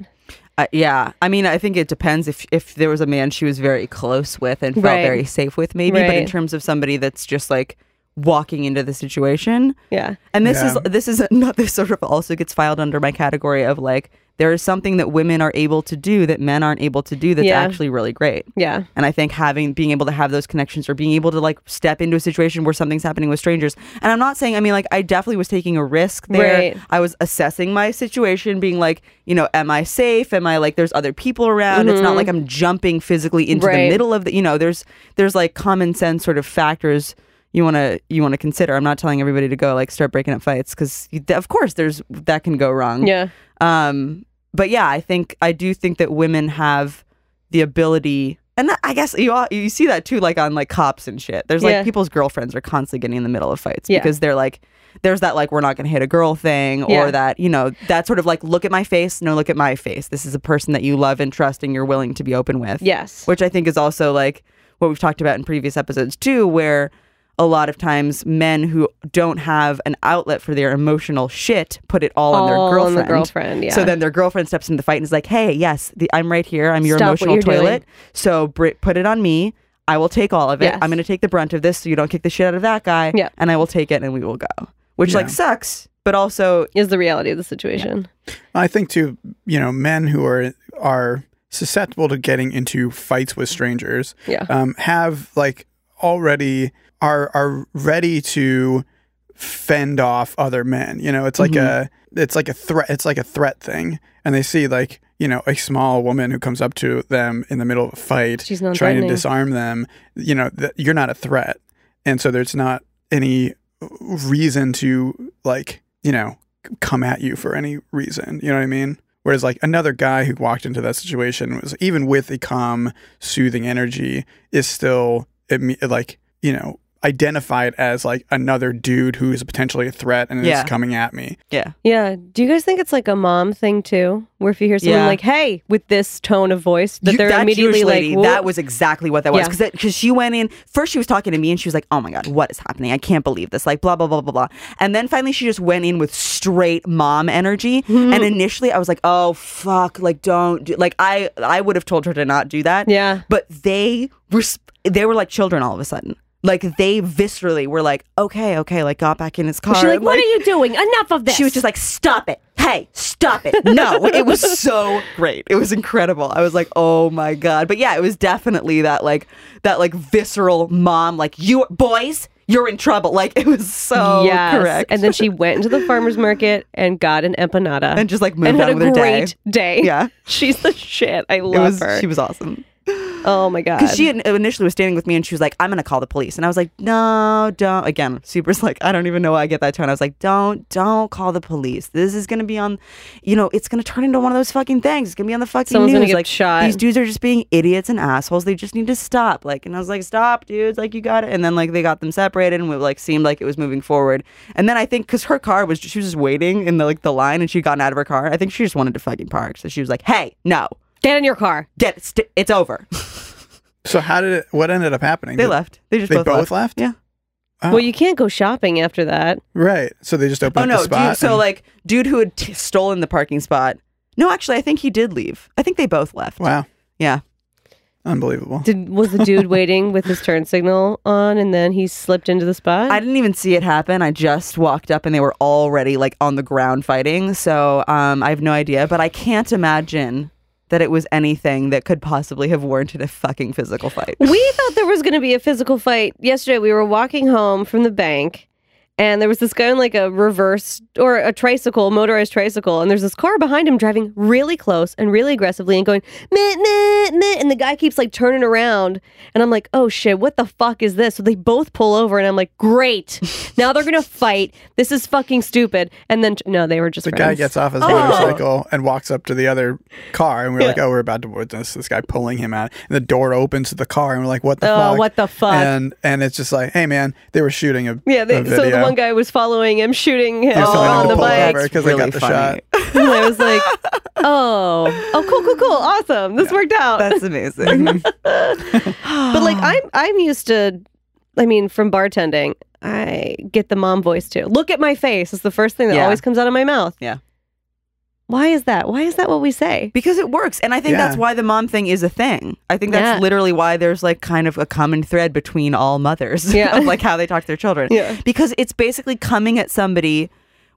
Uh, yeah, I mean, I think it depends if if there was a man she was very close with and felt Right. very safe with, maybe. But in terms of somebody that's just like walking into the situation, Yeah. and this Yeah. is this is not this sort of also gets filed under my category of like there is something that women are able to do that men aren't able to do that's Yeah. actually really great. Yeah. And I think having being able to have those connections or being able to like step into a situation where something's happening with strangers. And I'm not saying I mean like I definitely was taking a risk there. Right. I was assessing my situation, being like, you know, am I safe? Am I like there's other people around? It's not like I'm jumping physically into Mm-hmm. Right. the middle of the you know, there's there's like common sense sort of factors you want to you want to consider. I'm not telling everybody to go like start breaking up fights cuz of course there's that can go wrong. Yeah. Um, but yeah, I think I do think that women have the ability, and that- I guess you all, you see that too, like on like cops and shit. There's like Yeah. people's girlfriends are constantly getting in the middle of fights Yeah. because they're like, there's that like we're not going to hit a girl thing, Yeah. or that you know that sort of like look at my face, no, look at my face. This is a person that you love and trust, and you're willing to be open with. Yes. which I think is also like what we've talked about in previous episodes too, where a lot of times men who don't have an outlet for their emotional shit put it all, on their All on girlfriend. the girlfriend, yeah. So then their girlfriend steps in the fight and is like, "Hey, yes, the, I'm right here. I'm your Stop emotional you're doing." toilet. So br- put it on me. I will take all of it. Yes. I'm going to take the brunt of this, so you don't kick the shit out of that guy. Yeah. and I will take it, and we will go." Which like sucks, but also is the reality of the situation. I think too, you know, men who are are susceptible to getting into fights with strangers Yeah. um, have like already are are ready to fend off other men. You know, it's like mm-hmm. a it's like a threat. It's like a threat thing, and they see like you know a small woman who comes up to them in the middle of a fight, She's trying to disarm them. You know, th- you're not a threat, and so there's not any reason to like you know come at you for any reason. You know what I mean? Whereas like another guy who walked into that situation was even with a calm, soothing energy is still imme- like you know identified as like another dude who is potentially a threat and Yeah. is coming at me. yeah, Yeah. Do you guys think it's like a mom thing too? Where if you hear someone Yeah. like, hey, with this tone of voice, that You- they're that immediately Jewish like, lady, "Whoa." that was exactly what that was Yeah. because because she went in first she was talking to me and she was like oh my god what is happening I can't believe this like blah blah blah blah blah and then finally she just went in with straight mom energy Mm-hmm. and initially I was like oh fuck like don't do like I I would have told her to not do that Yeah. but they were they were like children all of a sudden like they viscerally were like okay okay like got back in his car She's like, what are you doing? Enough of this. she was just like, stop it. Hey, stop it. No, it was so great. It was incredible. I was like, oh my God. But yeah, it was definitely that like, that like visceral mom, like, you boys, you're in trouble. Like it was so yes. correct. And then she went into the farmer's market and got an empanada. and just like moved and had on a with her day. great day. Yeah, She's the shit. I it love was. her. She was awesome. Oh my god. Because she uh, initially was standing with me and she was like, I'm going to call the police. And I was like, no, don't. Again, Super's like, I don't even know why I get that tone. I was like, don't, don't call the police. This is going to be on, you know, it's going to turn into one of those fucking things. It's going to be on the fucking Someone's news. gonna like, shot. These dudes are just being idiots and assholes. They just need to stop. Like, and I was like, stop, dudes. Like, you got it. And then, like, they got them separated and it, like, seemed like it was moving forward. And then I think, because her car was, she was just waiting in the, like, the line and she'd gotten out of her car. I think she just wanted to fucking park. So she was like, hey, no, Get in your car. get, st- it's over. So how did it? What ended up happening? They Did- left. They just They both, both left? Yeah. Oh, Well, you can't go shopping after that. right. So they just Oh opened up no, the spot. dude. So and- like, dude who had t- stolen the parking spot. No, actually, I think he did leave. I think they both left. wow, Yeah. unbelievable. Did was the dude waiting with his turn signal on and then he slipped into the spot? I didn't even see it happen. I just walked up and they were already like on the ground fighting. So um, I have no idea, but I can't imagine that it was anything that could possibly have warranted a fucking physical fight. we thought there was going to be a physical fight yesterday. We were walking home from the bank, and there was this guy on like a reverse or a tricycle, motorized tricycle, and there's this car behind him driving really close and really aggressively and going meh meh meh, and the guy keeps like turning around, and I'm like, oh shit, what the fuck is this? So they both pull over, and I'm like, great, now they're gonna fight. This is fucking stupid. And then no, they were just The guy gets off his Oh. motorcycle and walks up to the other car, and we're like, "Oh, we're about to witness this guy pulling him out." And the door opens to the car, and we're like, "What the Oh, fuck?" what the fuck? And and it's just like, "Hey, man, they were shooting a yeah, they, a they, so the one guy was following him, shooting him He was telling him on the bike. over because I got the shot. And I was like, oh, oh, cool, cool, cool, awesome. This worked out. That's amazing. but like, I'm I'm used to, I mean, from bartending, I get the mom voice too. Look at my face. It's the first thing that Yeah. always comes out of my mouth. Yeah. Why is that? Why is that what we say? because it works. And I think that's why the mom thing is a thing. I think that's Yeah. literally why there's like kind of a common thread between all mothers Yeah. of like how they talk to their children. Yeah. Because it's basically coming at somebody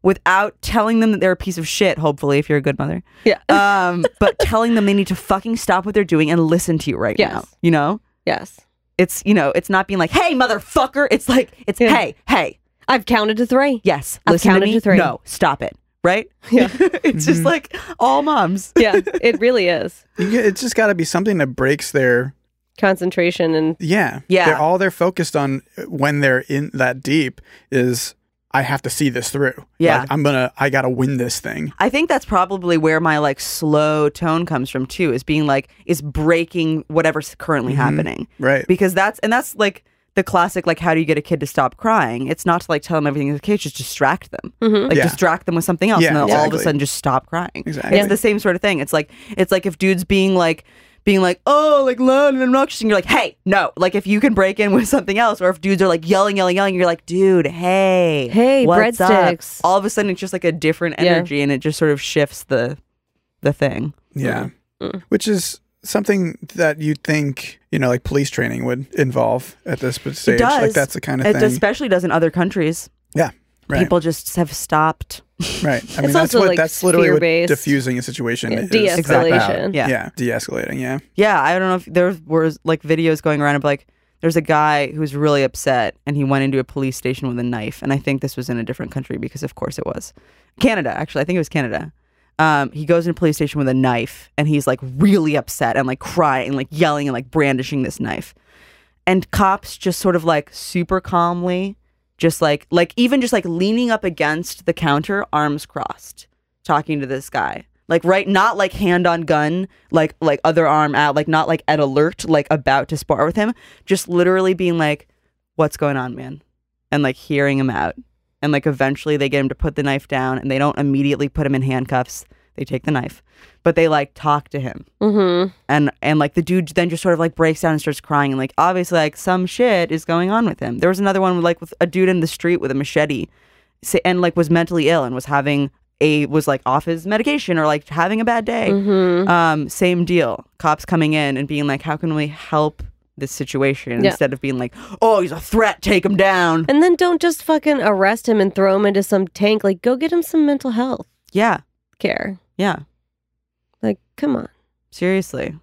without telling them that they're a piece of shit, hopefully, if you're a good mother. Yeah. Um, but telling them they need to fucking stop what they're doing and listen to you right Yes. now. You know? yes. It's you know, it's not being like, hey, motherfucker. It's like it's Yeah. hey, hey, I've counted to three. yes, I've listen to counted me. to three. No, stop it. Right? Yeah. it's just like all moms. yeah, it really is. You it's just got to be something that breaks their Concentration and yeah Yeah. They're, all they're focused on when they're in that deep is I have to see this through. Yeah. Like, I'm gonna I gotta win this thing. I think that's probably where my like slow tone comes from too, is being like is breaking whatever's currently Mhm. happening. Right. Because that's and that's like the classic like how do you get a kid to stop crying? It's not to like tell them everything is okay, it's just distract them. Mhm. Like Yeah. distract them with something else Yeah, and then all of a sudden just stop crying. Exactly. It's the same sort of thing. It's like it's like if dudes being like being like, oh, like loud and obnoxious, and you're like, hey, no. Like if you can break in with something else, or if dudes are like yelling, yelling, yelling, you're like, dude, hey, Hey, what's up? breadsticks. All of a sudden, it's just like a different Yeah. energy, and it just sort of shifts the the thing. Yeah. Mm. Which is something that you'd think, you know, like police training would involve at this stage. does. Like that's the kind of It thing. especially does in other countries. yeah. Right. People just have stopped. right. I mean It's that's also, what like, that's literally what diffusing a situation Yeah, is De-escalation. Yeah. Yeah. De-escalating. yeah. Yeah, I don't know if there were like videos going around of like there's a guy who's really upset and he went into a police station with a knife and I think this was in a different country because of course it was. Canada, actually. I think it was Canada. Um, he goes into police station with a knife and he's like really upset and like crying and like yelling and like brandishing this knife. And cops just sort of like super calmly just like like even just like leaning up against the counter arms crossed talking to this guy. Like right not like hand on gun like like other arm out like not like at alert like about to spar with him. Just literally being like what's going on man? And like hearing him out and like eventually they get him to put the knife down and they don't immediately put him in handcuffs. They take the knife but they like talk to him. Mm-hmm. and and like the dude then just sort of like breaks down and starts crying. And like obviously like some shit is going on with him. There was another one with, like with a dude in the street with a machete and like was mentally ill and was having a was like off his medication or like having a bad day. Mm-hmm. um same deal. Cops coming in and being like how can we help this situation Yeah. instead of being like oh he's a threat take him down And then don't just fucking arrest him and throw him into some tank. Like, go get him some mental health yeah care. yeah Like, come on. seriously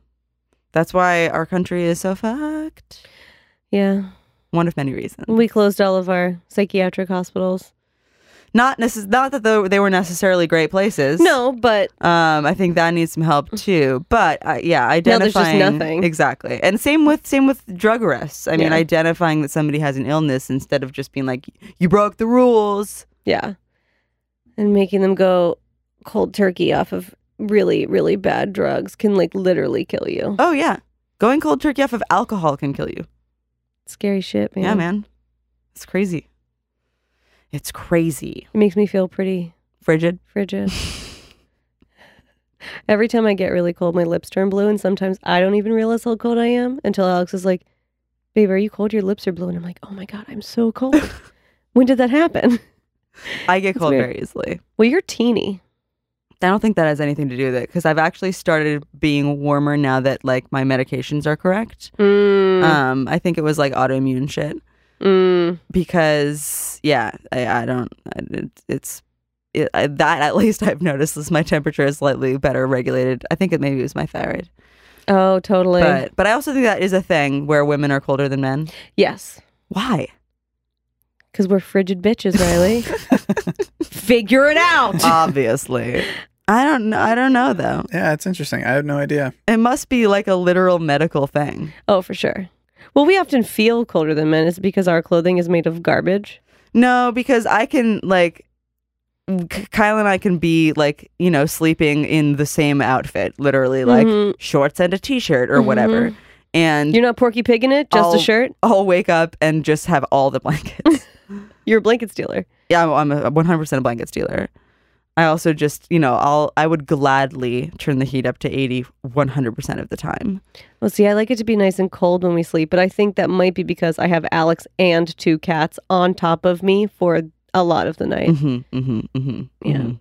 that's why our country is so fucked Yeah. One of many reasons. We closed all of our psychiatric hospitals. Not necess- not that they were necessarily great places. No, but Um, I think that needs some help too. But uh, yeah, there's just identifying nothing. exactly, and same with same with drug arrests. I mean, Yeah. identifying that somebody has an illness instead of just being like, "You broke the rules." yeah. And making them go cold turkey off of really, really bad drugs can like literally kill you. Oh yeah, going cold turkey off of alcohol can kill you. Scary shit, man. Yeah, man, it's crazy. It's crazy. It makes me feel pretty Frigid. frigid. Every time I get really cold, my lips turn blue, and sometimes I don't even realize how cold I am until Alex is like, "Babe, are you cold? Your lips are blue." And I'm like, "Oh my god, I'm so cold. when did that happen?" I get cold very easily. Well, you're teeny. I don't think that has anything to do with it because I've actually started being warmer now that like my medications are correct. Mm, Um, I think it was like autoimmune shit mm. because yeah, I, I don't. It, it's it, I, that at least I've noticed is my temperature is slightly better regulated. I think it maybe was my thyroid, Oh, totally. but but I also think that is a thing where women are colder than men. yes, Why? because we're frigid bitches, Riley. Figure it out. Obviously, I don't know. I don't know though. Yeah, it's interesting. I have no idea. It must be like a literal medical thing. oh, for sure. Well, we often feel colder than men. Is it because our clothing is made of garbage? No, because I can like Kyle and I can be like, you know, sleeping in the same outfit, literally like Mhm. shorts and a t-shirt or whatever. And You're not Porky Pig in it, just I'll- a shirt. I'll wake up and just have all the blankets. You're a blanket stealer. yeah, I'm, I'm a 100% a blanket stealer. I also just, you know, I'll I would gladly turn the heat up to 80 100% of the time. Well, see, I like it to be nice and cold when we sleep, but I think that might be because I have Alex and two cats on top of me for a lot of the night. Mhm, mhm, mhm, Yeah. mhm.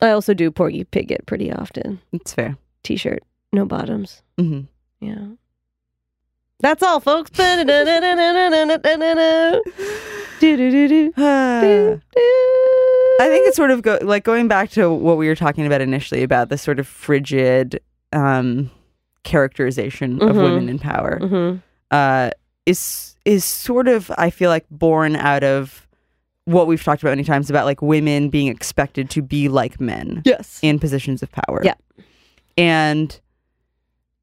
I also do Porky Pig it pretty often. It's fair. T-shirt, no bottoms. Mhm. Yeah. That's all, folks. Do-do-do-do. I I think it's sort of go, like going back to what we were talking about initially about the sort of frigid um, characterization of Mhm. women in power hmm uh, is is sort of I feel like born out of what we've talked about many times about like women being expected to be like men Yes. in positions of power. Yeah. And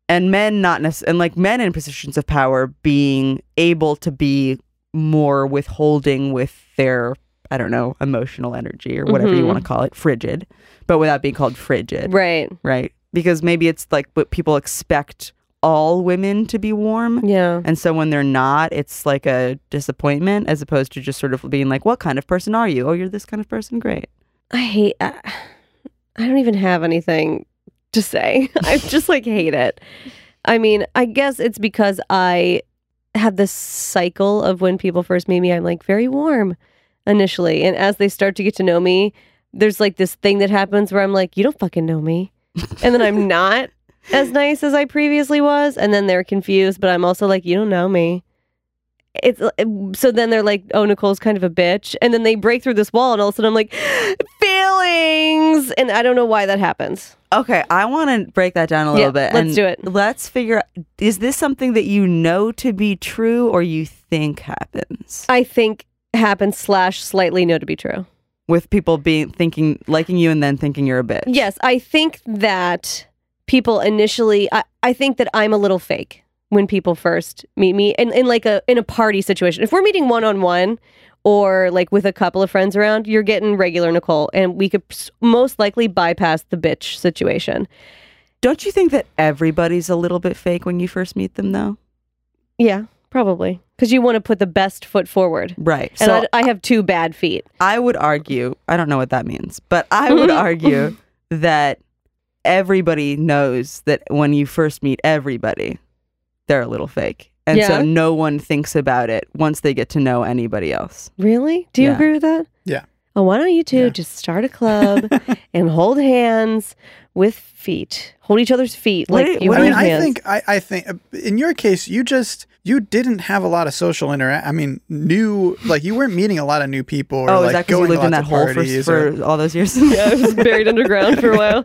and men not necessarily and like men in positions of power being able to be more withholding with their I don't know, emotional energy or whatever you Mhm. want to call it, frigid, but without being called frigid. Right. Right. Because maybe it's like what people expect all women to be warm. Yeah. And so when they're not, it's like a disappointment as opposed to just sort of being like, what kind of person are you? Oh, you're this kind of person? Great. I hate. I, I don't even have anything to say. I just like hate it. I mean, I guess it's because I have this cycle of when people first meet me, I'm like very warm initially, and as they start to get to know me, there's like this thing that happens where I'm like, you don't fucking know me, and then I'm not as nice as I previously was, and then they're confused, but I'm also like, you don't know me. It's uh, so then they're like, oh, Nicole's kind of a bitch, and then they break through this wall, and all of a sudden I'm like, feelings, and I don't know why that happens. Okay, I want to break that down a little Yeah, bit. let's do it. Let's figure out is this something that you know to be true or you think happens I think happens slash slightly know to be true. with people being thinking liking you and then thinking you're a bitch? Yes, I think that people initially, I, I think that I'm a little fake when people first meet me, and in like a in a party situation. If we're meeting one on one. Or like with a couple of friends around, you're getting regular Nicole, and we could most likely bypass the bitch situation. Don't you think that everybody's a little bit fake when you first meet them though? Yeah, probably because you want to put the best foot forward. Right. And so I, I have two bad feet. I would argue, I don't know what that means, but I would argue that everybody knows that when you first meet everybody, they're a little fake. And Yeah. so no one thinks about it once they get to know anybody else. Really? Do you Yeah. agree with that? Yeah. Oh, why don't you two Yeah. just start a club and hold hands with feet, hold each other's feet What like do- you what I mean, hold I think I, I think uh, in your case, you just you didn't have a lot of social interact. I mean, new like you weren't meeting a lot of new people. Or oh, like is that because going you lived in that of hole for, or- for all those years? yeah, I was buried underground for a while.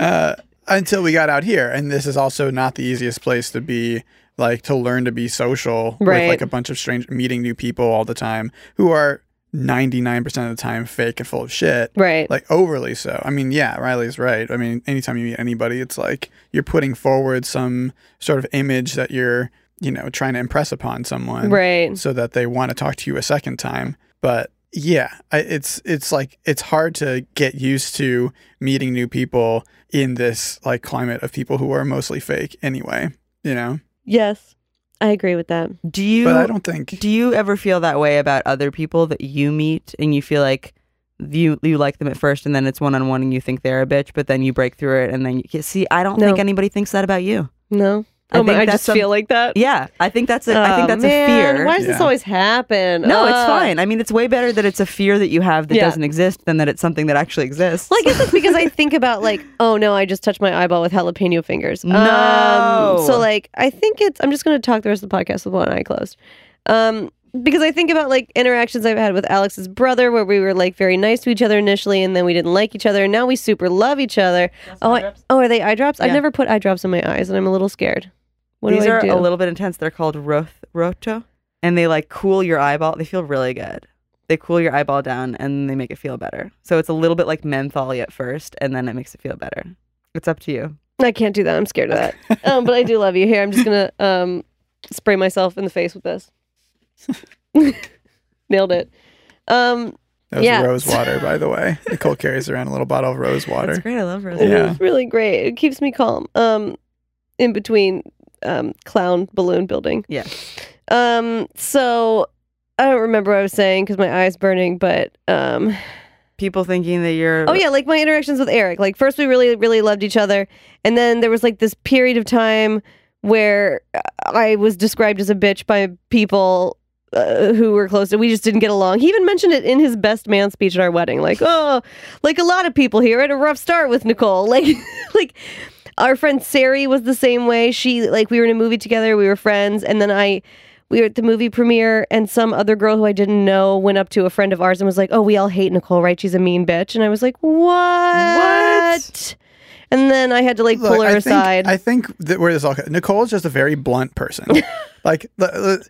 uh, until we got out here and this is also not the easiest place to be like to learn to be social Right. with like a bunch of strange meeting new people all the time who are 99% of the time fake and full of shit Right. like overly so i mean yeah riley's right i mean anytime you meet anybody it's like you're putting forward some sort of image that you're you know trying to impress upon someone right. so that they want to talk to you a second time. But yeah, I, it's it's like it's hard to get used to meeting new people in this like climate of people who are mostly fake anyway. You know, Yes. I agree with that. Do you but I don't think do you ever feel that way about other people that you meet and you feel like you you like them at first and then it's one on one and you think they're a bitch, but then you break through it and then you see. I don't No. think anybody thinks that about you. No. I oh, my, think I just some- feel like that. Yeah, I think that's a. I think Oh, that's man, a fear. Why does this always happen? no, it's fine. I mean, it's way better that it's a fear that you have that Yeah. doesn't exist than that it's something that actually exists. Well, I guess it's because I think about like, oh no, I just touched my eyeball with jalapeno fingers. No. Um, so like, I think it's. I'm just going to talk the rest of the podcast with one eye closed, um, because I think about like interactions I've had with Alex's brother, where we were like very nice to each other initially, and then we didn't like each other, and now we super love each other. oh, I, oh, are they eye drops? I've never put eye drops in my eyes, and I'm a little scared. What These do I are do? a little bit intense. They're called roth- Rohto, and they like cool your eyeball. They feel really good. They cool your eyeball down and they make it feel better. So it's a little bit like menthol at first, and then it makes it feel better. It's up to you. I can't do that. I'm scared of that. um, but I do love you. Here, I'm just gonna um, spray myself in the face with this. Nailed it. Um, that was Yeah. rose water, by the way. Nicole carries around a little bottle of rose That's water. great. I love rose. Yeah. It's really great. It keeps me calm. Um, in between um, clown balloon building. Yeah. Um, so I don't remember what I was saying because my eye's burning. But um, People thinking that you're. oh yeah, like my interactions with Eric. Like first we really really loved each other, and then there was like this period of time where I was described as a bitch by people. Uh, who were close to we just didn't get along he even mentioned it in his best man speech at our wedding like oh like a lot of people here had a rough start with nicole like like our friend Sari was the same way. She like we were in a movie together, we were friends, and then I we were at the movie premiere and some other girl who I didn't know went up to a friend of ours and was like, "Oh, we all hate Nicole, right? She's a mean bitch." And I was like, What? "What?" And then I had to like pull Look, her I think, aside. I think that where this all Nicole is just a very blunt person. like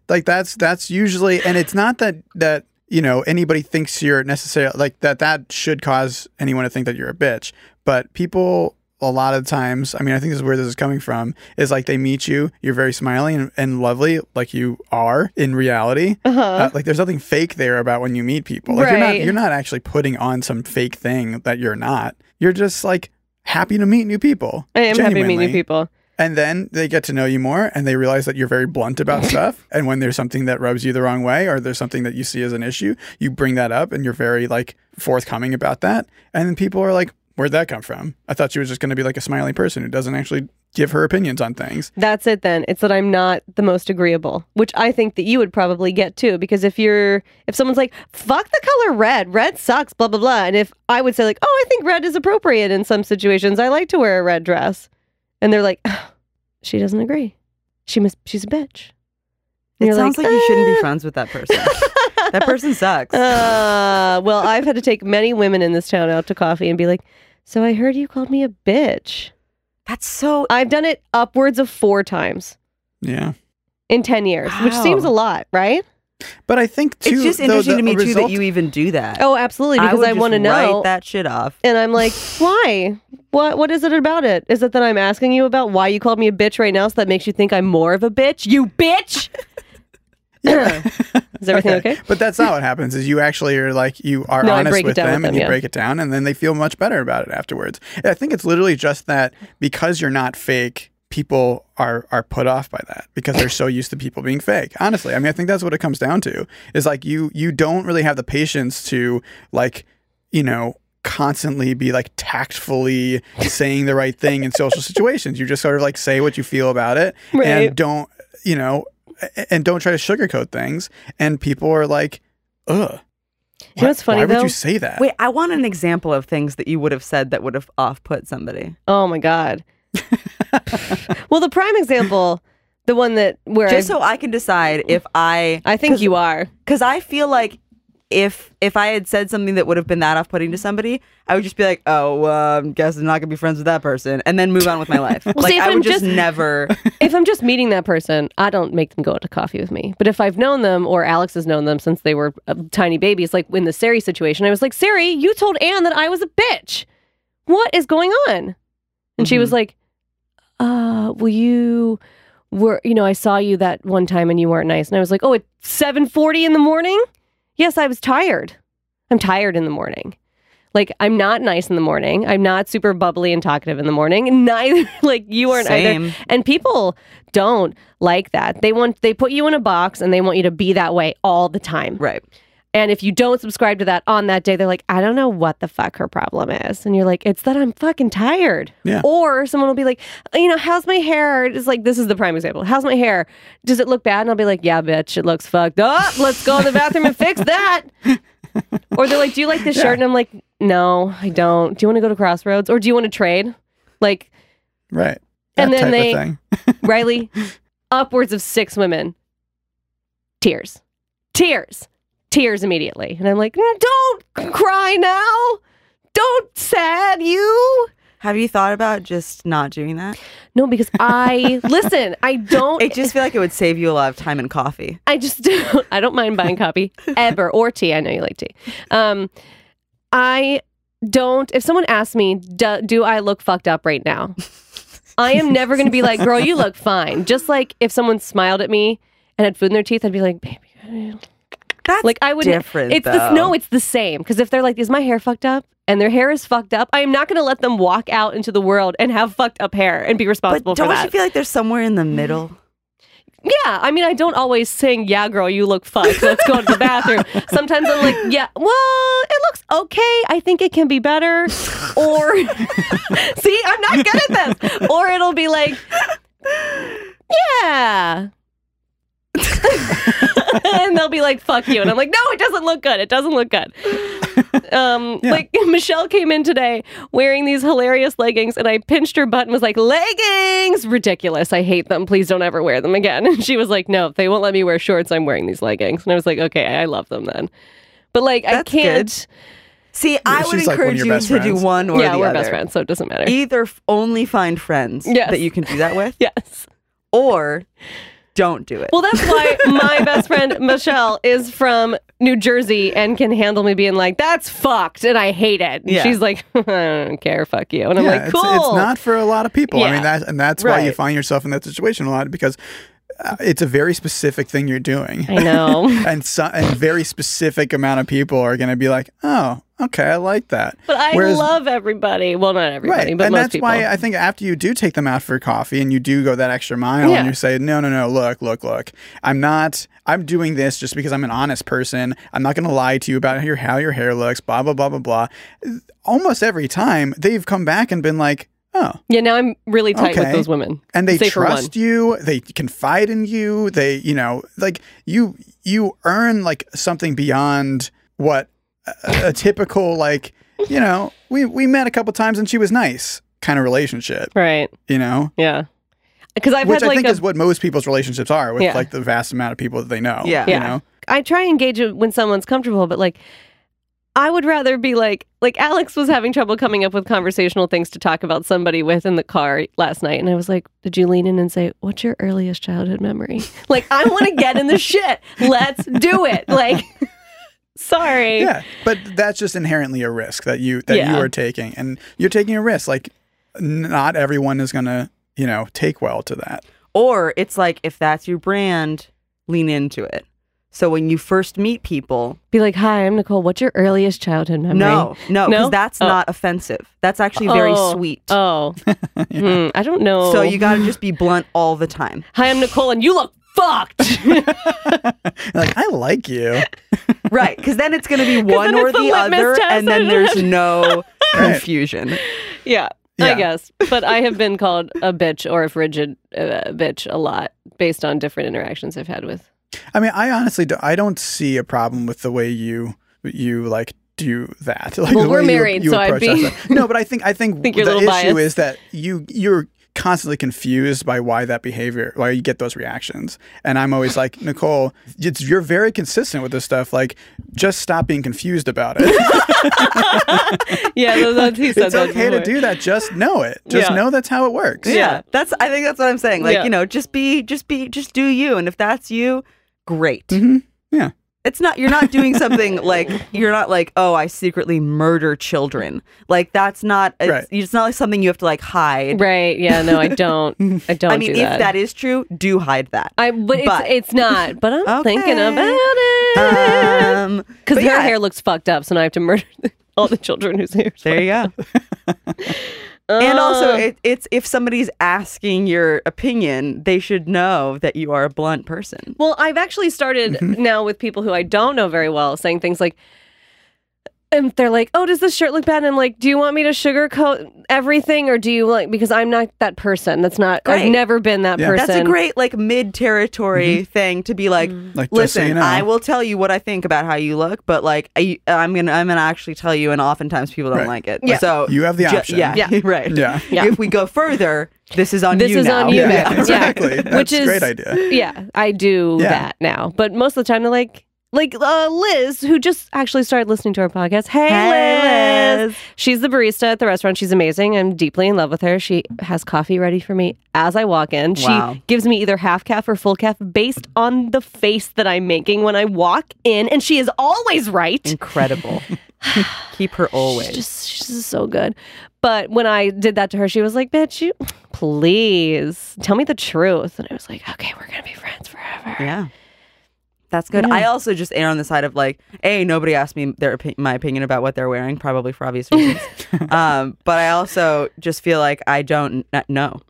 like that's that's usually and it's not that that you know anybody thinks you're necessarily like that that should cause anyone to think that you're a bitch. But people a lot of times, I mean, I think this is where this is coming from, is like they meet you, you're very smiling and, and lovely, like you are in reality. uh-huh. Uh, like there's nothing fake there about when you meet people. Like you're not Right. you're not actually putting on some fake thing that you're not. You're just like happy to meet new people. I am happy to meet new people. And then they get to know you more and they realize that you're very blunt about stuff. And when there's something that rubs you the wrong way or there's something that you see as an issue, you bring that up and you're very like forthcoming about that. And then people are like, Where'd that come from? I thought she was just gonna be like a smiley person who doesn't actually give her opinions on things. That's it then. It's that I'm not the most agreeable, which I think that you would probably get too. Because if you're, if someone's like, fuck the color red, red sucks, blah, blah, blah. And if I would say, like, oh, I think red is appropriate in some situations, I like to wear a red dress. And they're like, she doesn't agree. She must, she's a bitch. And It you're sounds like, you shouldn't be friends with that person. that person sucks. Uh, well, I've had to take many women in this town out to coffee and be like, so I heard you called me a bitch. That's so. I've done it upwards of four times Yeah. in 10 years, which seems a lot, right? But I think too It's just though, interesting the to me too that you even do that. Oh, absolutely, because would I, want to know. write that shit off. And I'm like, why? What what is it about it? Is it that I'm asking you about why you called me a bitch right now so that makes you think I'm more of a bitch? You bitch! Yeah. Is everything okay? But that's not what happens. Is you actually are like you are No, honest break it with them and you yeah. break it down, and then they feel much better about it afterwards. And I think it's literally just that because you're not fake, people are are put off by that because they're so used to people being fake. Honestly, I mean, I think that's what it comes down to. Is like you you don't really have the patience to like you know constantly be like tactfully saying the right thing in social situations. You just sort of like say what you feel about it Right. and don't you know and don't try to sugarcoat things and people are like ugh You know what's funny, why would you say that Wait, I want an example of things that you would have said that would have off put somebody. Oh my god. well, the prime example, the one that where Just I, so I can decide if I I think you are. because I feel like if if I had said something that would have been that off putting to somebody, I would just be like, oh, um, guess I'm not gonna be friends with that person, and then move on with my life. like see, I I'm would just, just- never. if I'm just meeting that person, I don't make them go out to coffee with me. But if I've known them or Alex has known them since they were uh, tiny babies, like in the Sari situation, I was like, Sari, you told Anne that I was a bitch. What is going on? And she was like, uh, well, you were, you know, I saw you that one time and you weren't nice. And I was like, oh, it's 740 in the morning? Yes, I was tired. I'm tired in the morning. Like I'm not nice in the morning. I'm not super bubbly and talkative in the morning. Neither like you aren't Same. either. And people don't like that. They want they put you in a box and they want you to be that way all the time. Right. And if you don't subscribe to that on that day, they're like, I don't know what the fuck her problem is. And you're like, it's that I'm fucking tired. Yeah. Or someone will be like, you know, how's my hair? It's like, this is the prime example. How's my hair? Does it look bad? And I'll be like, yeah, bitch, it looks fucked up. Let's go in the bathroom and fix that. or they're like, do you like this shirt? And I'm like, no, I don't. Do you want to go to Crossroads? Or do you want to trade? Like, Right. And then they-. Riley, upwards of six women. Tears. Tears. Tears immediately. And I'm like, "Mm, don't cry now. Don't sad you. Have you thought about just not doing that? No, because I listen, I don't I just feel like it would save you a lot of time and coffee. I just don't. I don't mind buying coffee ever or tea. I know you like tea. Um, I don't. If someone asks me, do, do I look fucked up right now? I am never going to be like, girl, you look fine. Just like if someone smiled at me and had food in their teeth, I'd be like, baby. That's Like I would. different. It's the no. It's the same. Because if they're like, is my hair fucked up? And their hair is fucked up. I am not going to let them walk out into the world and have fucked up hair and be responsible. But don't for that. you feel like there's somewhere in the middle? Yeah, I mean, I don't always sing, yeah, girl, you look fucked. Let's go to the bathroom. Sometimes I'm like, yeah, well, it looks okay. I think it can be better. Or, see, I'm not good at this. Or it'll be like, yeah. and they'll be like, fuck you. And I'm like, no, it doesn't look good. It doesn't look good. Um, Yeah. Like, Michelle came in today wearing these hilarious leggings, and I pinched her butt and was like, leggings! Ridiculous. I hate them. Please don't ever wear them again. And she was like, no, if they won't let me wear shorts, I'm wearing these leggings. And I was like, okay, I love them then. But like, I can't. See, I would she's like one of encourage your you best to do one or Yeah, the we're best friends, so it doesn't matter. Either f- only find friends Yes. that you can do that with, yes. or don't do it. Well, that's why my best friend Michelle is from New Jersey and can handle me being like, "That's fucked," and I hate it. And Yeah. She's like, "I don't care, fuck you," and I'm yeah, like, it's, "Cool." it's not for a lot of people. I mean, that, and that's why you find yourself in that situation a lot because Uh, it's a very specific thing you're doing. I know, and so, and very specific amount of people are going to be like, "Oh, okay, I like that." but I Whereas- love everybody. Well, not everybody, right, but and that's people. why I think after you do take them out for coffee and you do go that extra mile Yeah. and you say, "No, no, no, look, look, look, I'm not. I'm doing this just because I'm an honest person. I'm not going to lie to you about your how your hair looks. Blah blah blah blah blah." Almost every time they've come back and been like, "Oh." yeah, now I'm really tight with those women, and they Say trust you they confide in you they you know like you you earn like something beyond what a, a typical like you know we we met a couple times and she was nice kind of relationship right? you know Yeah, because I've which had i like think a, is what most people's relationships are with Yeah. like the vast amount of people that they know Yeah. you Yeah. know I try and engage when someone's comfortable, but like I would rather be like like Alex was having trouble coming up with conversational things to talk about somebody with in the car last night and I was like, "Did you lean in and say, "What's your earliest childhood memory?" Like I want to get in the shit. Let's do it. Like sorry. yeah but that's just inherently a risk that you that you are taking and you're taking a risk like not everyone is gonna you know take well to that or it's like if that's your brand, lean into it. So when you first meet people, Be like, "Hi, I'm Nicole. What's your earliest childhood memory?" no, no, No? because that's Oh. not offensive. That's actually very Oh. sweet. Oh. Hmm, I don't know. So you got to just be blunt all the time. Hi, I'm Nicole and you look fucked. like i like you Right, because then it's going to be one or the the other, test, and then there's no confusion. Yeah, Yeah. I guess. But I have been called a bitch or a frigid uh, bitch a lot based on different interactions I've had with. I mean, I honestly, do, I don't see a problem with the way you you like do that. Like Well, we're way you- married, you so I'd be- no, but I think I think, Think the issue biased. is that you you're constantly confused by why that behavior, why you get those reactions. And I'm always like, Nicole, it's, you're very consistent with this stuff. Like, just stop being confused about it. yeah, that- that's, he said it's that okay to do that. Just know it. Just Yeah. know that's how it works. Yeah. That's I think that's what I'm saying. Like, Yeah. you know, just be just be just do you. And if that's you, great. hmm Yeah. It's not you're not doing something like you're not like, oh, I secretly murder children. Like that's not it's, Right. it's not like something you have to like hide. Right? Yeah. No, I don't. I don't. I mean, do if that is true, do hide that. I but it's, but- it's not. But I'm Okay. thinking about it Um, because but her yeah. hair looks fucked up, so now I have to murder all the children whose hair. There you go. And also, Uh, it, it's if somebody's asking your opinion, they should know that you are a blunt person. Well, I've actually started now with people who I don't know very well saying things like, and they're like, "Oh, does this shirt look bad?" And I'm like, "Do you want me to sugarcoat everything, or do you like because I'm not that person. That's not. I've never been that Yeah. person. That's a great like mid territory mm-hmm. thing to be like. Mm. Like, just so Listen, you know. I will tell you what I think about how you look, but like I, I'm gonna, I'm gonna actually tell you, and oftentimes people don't Right. like it. Yeah. So You have the ju- option. yeah, Yeah. right. Yeah. Yeah. If we go further, this is on This you. is now. on you Yeah, now. yeah, exactly. Yeah. That's Which a is great idea. Yeah, I do Yeah. that now. But most of the time, they're like, like uh, Liz, who just actually started listening to our podcast. Hey, Hey, Liz. Liz. She's the barista at the restaurant. She's amazing. I'm deeply in love with her. She has coffee ready for me as I walk in. Wow. She gives me either half caf or full caf based on the face that I'm making when I walk in, and she is always right. Incredible. Keep her always. She's just, she's so good. But when I did that to her, she was like, "Bitch, you please tell me the truth." And I was like, "Okay, we're gonna be friends forever." Yeah. That's good. Yeah. I also just err on the side of like, a nobody asked me their my opinion about what they're wearing, probably for obvious reasons. um, but I also just feel like I don't n- know.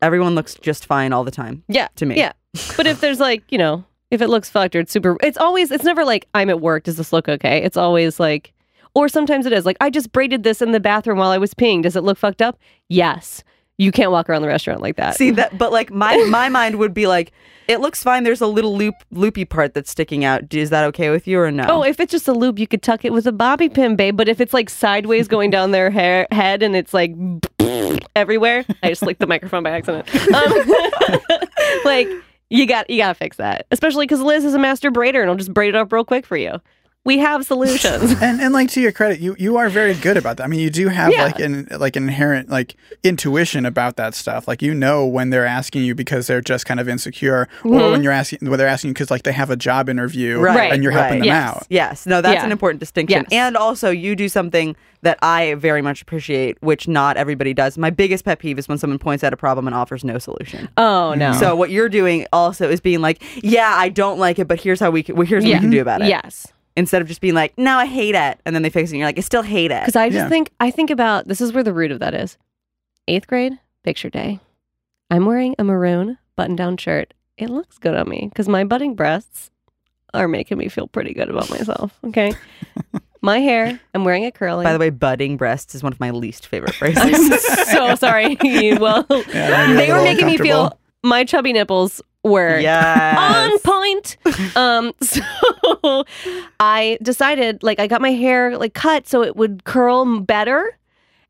Everyone looks just fine all the time Yeah, to me. Yeah. But if there's like, you know, if it looks fucked or it's super, it's always, it's never like, I'm at work. Does this look okay? It's always like, or sometimes it is like, I just braided this in the bathroom while I was peeing. Does it look fucked up? Yes. You can't walk around the restaurant like that. See that, but like my my mind would be like, it looks fine. There's a little loop loopy part that's sticking out. Is that okay with you or no? Oh, if it's just a loop, you could tuck it with a bobby pin, babe. But if it's like sideways going down their hair head and it's like everywhere, I just licked the microphone by accident. Um, like you got you gotta fix that, especially because Liz is a master braider and I'll just braid it up real quick for you. We have solutions. and and like to your credit, you you are very good about that. I mean, you do have Yeah. like an like an inherent like intuition about that stuff. Like you know when they're asking you because they're just kind of insecure, or mm-hmm. when you're asking when they're asking you because like they have a job interview Right, Right, and you're helping right. them Yes. out. Yes, no, that's Yeah. an important distinction. Yes. And also, you do something that I very much appreciate, which not everybody does. My biggest pet peeve is when someone points out a problem and offers no solution. oh no. So what you're doing also is being like, "Yeah, I don't like it, but here's how we can, well, here's what Yeah. we can mm-hmm. do about it." Yes. Instead of just being like, "No, I hate it," and then they fix it, and you're like, "I still hate it." Because I just Yeah. think I think about this is where the root of that is. Eighth grade picture day. I'm wearing a maroon button-down shirt. It looks good on me because my budding breasts are making me feel pretty good about myself. Okay. my hair. I'm wearing it curly. By the way, budding breasts is one of my least favorite phrases. I'm so sorry. well, Yeah, you're a they were little making me feel uncomfortable. My chubby nipples were yes. on point. Um, so I decided, like, I got my hair like cut so it would curl better,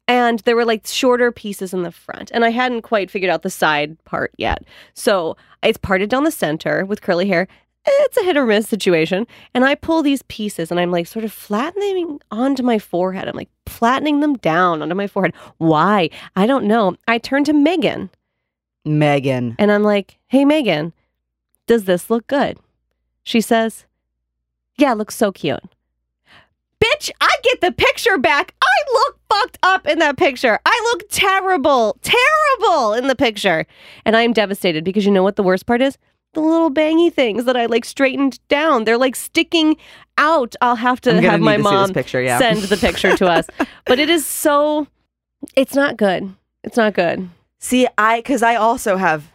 and there were like shorter pieces in the front, and I hadn't quite figured out the side part yet. So it's parted down the center with curly hair. It's a hit or miss situation, and I pull these pieces, and I'm like sort of flattening onto my forehead. I'm like flattening them down onto my forehead. Why? I don't know. I turn to Megan. Megan. And I'm like, hey, Megan, does this look good? She says, yeah, it looks so cute. Bitch, I get the picture back. I look fucked up in that picture. I look terrible, terrible in the picture. And I'm devastated because you know what the worst part is? The little bangy things that I like straightened down. They're like sticking out. I'll have to have my to mom picture, yeah. send the picture to us. But it is so, it's not good. It's not good. See, I because I also have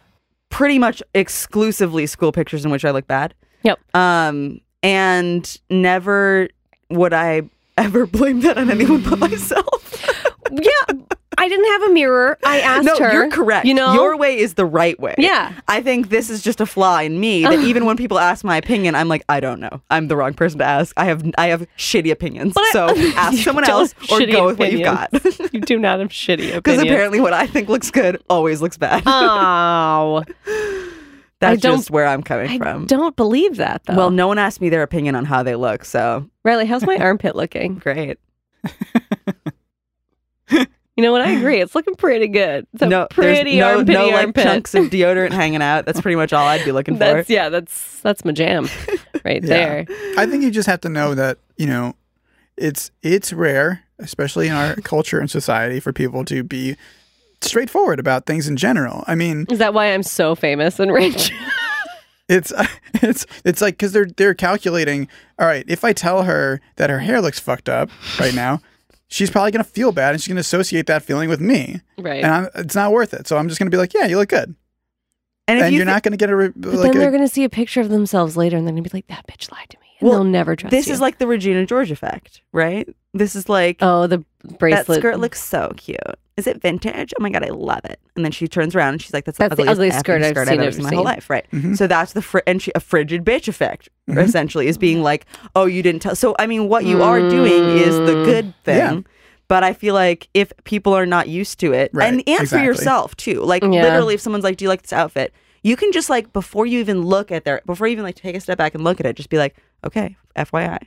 pretty much exclusively school pictures in which I look bad. Yep. Um, and never would I ever blame that on anyone but myself. Yeah I didn't have a mirror. I asked no, her. you're correct. You know, your way is the right way. Yeah. I think this is just a flaw in me that even when people ask my opinion, I'm like, I don't know. I'm the wrong person to ask. I have I have shitty opinions. But I- so ask someone else or go with what you've got. you do not have shitty opinions. Because apparently what I think looks good always looks bad. Oh, That's just where I'm coming from. I from. don't believe that though. Well, no one asked me their opinion on how they look, so Riley, how's my armpit looking? great. You know what? I agree. It's looking pretty good. It's a no, pretty there's no, armpit no like armpit. chunks of deodorant hanging out. That's pretty much all I'd be looking for. That's yeah. That's that's my jam, right Yeah. there. I think you just have to know that you know it's it's rare, especially in our culture and society, for people to be straightforward about things in general. I mean, Is that why I'm so famous and rich? it's it's it's like because they're they're calculating. All right, if I tell her that her hair looks fucked up right now, she's probably gonna feel bad and she's gonna associate that feeling with me, right. and I'm, it's not worth it. So I'm just gonna be like, yeah, you look good, and if and you you're thi- not gonna get a re- but like then a, they're gonna see a picture of themselves later, and they're gonna be like, "That bitch lied to me," and Well, they'll never trust this you. is like the Regina George effect, right? This is like oh, the that bracelet. skirt looks so cute. Is it vintage? Oh my god, I love it. And then she turns around and she's like, "That's, That's the the ugliest ugliest skirt I've skirt seen, I've ever I've seen in my whole life." Right. Mhm. So that's the fr- and she, a frigid bitch effect. Mhm. Essentially, is being like, "Oh, you didn't tell." So I mean, what you are doing is the Mm. good thing. Yeah. But I feel like if people are not used to it, Right, and and for exactly. yourself too, like Yeah. literally, if someone's like, "Do you like this outfit?" You can just like before you even look at their before you even like take a step back and look at it, just be like, "Okay, FYI,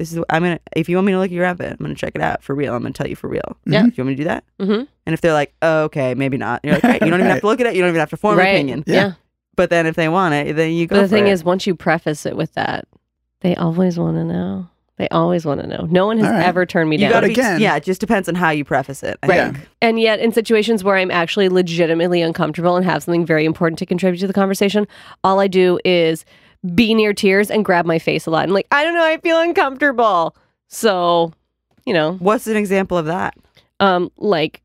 this is I'm gonna if you want me to look at your outfit, I'm gonna check it out for real. I'm gonna tell you for real. Yeah. Do you want me to do that? Mm-hmm. And if they're like, oh, okay, maybe not, you're like, great. You don't even have to look at it. You don't even have to form right. an opinion. Yeah. Yeah. But then if they want it, then you go. But the for thing it. is, once you preface it with that, they always want to know. They always want to know. No one has All right. ever turned me you down. gotta But be, again- yeah, it just depends on how you preface it. I Right. think. And yet, in situations where I'm actually legitimately uncomfortable and have something very important to contribute to the conversation, all I do is be near tears and grab my face a lot. And like, I don't know, I feel uncomfortable. So, you know, What's an example of that? um, like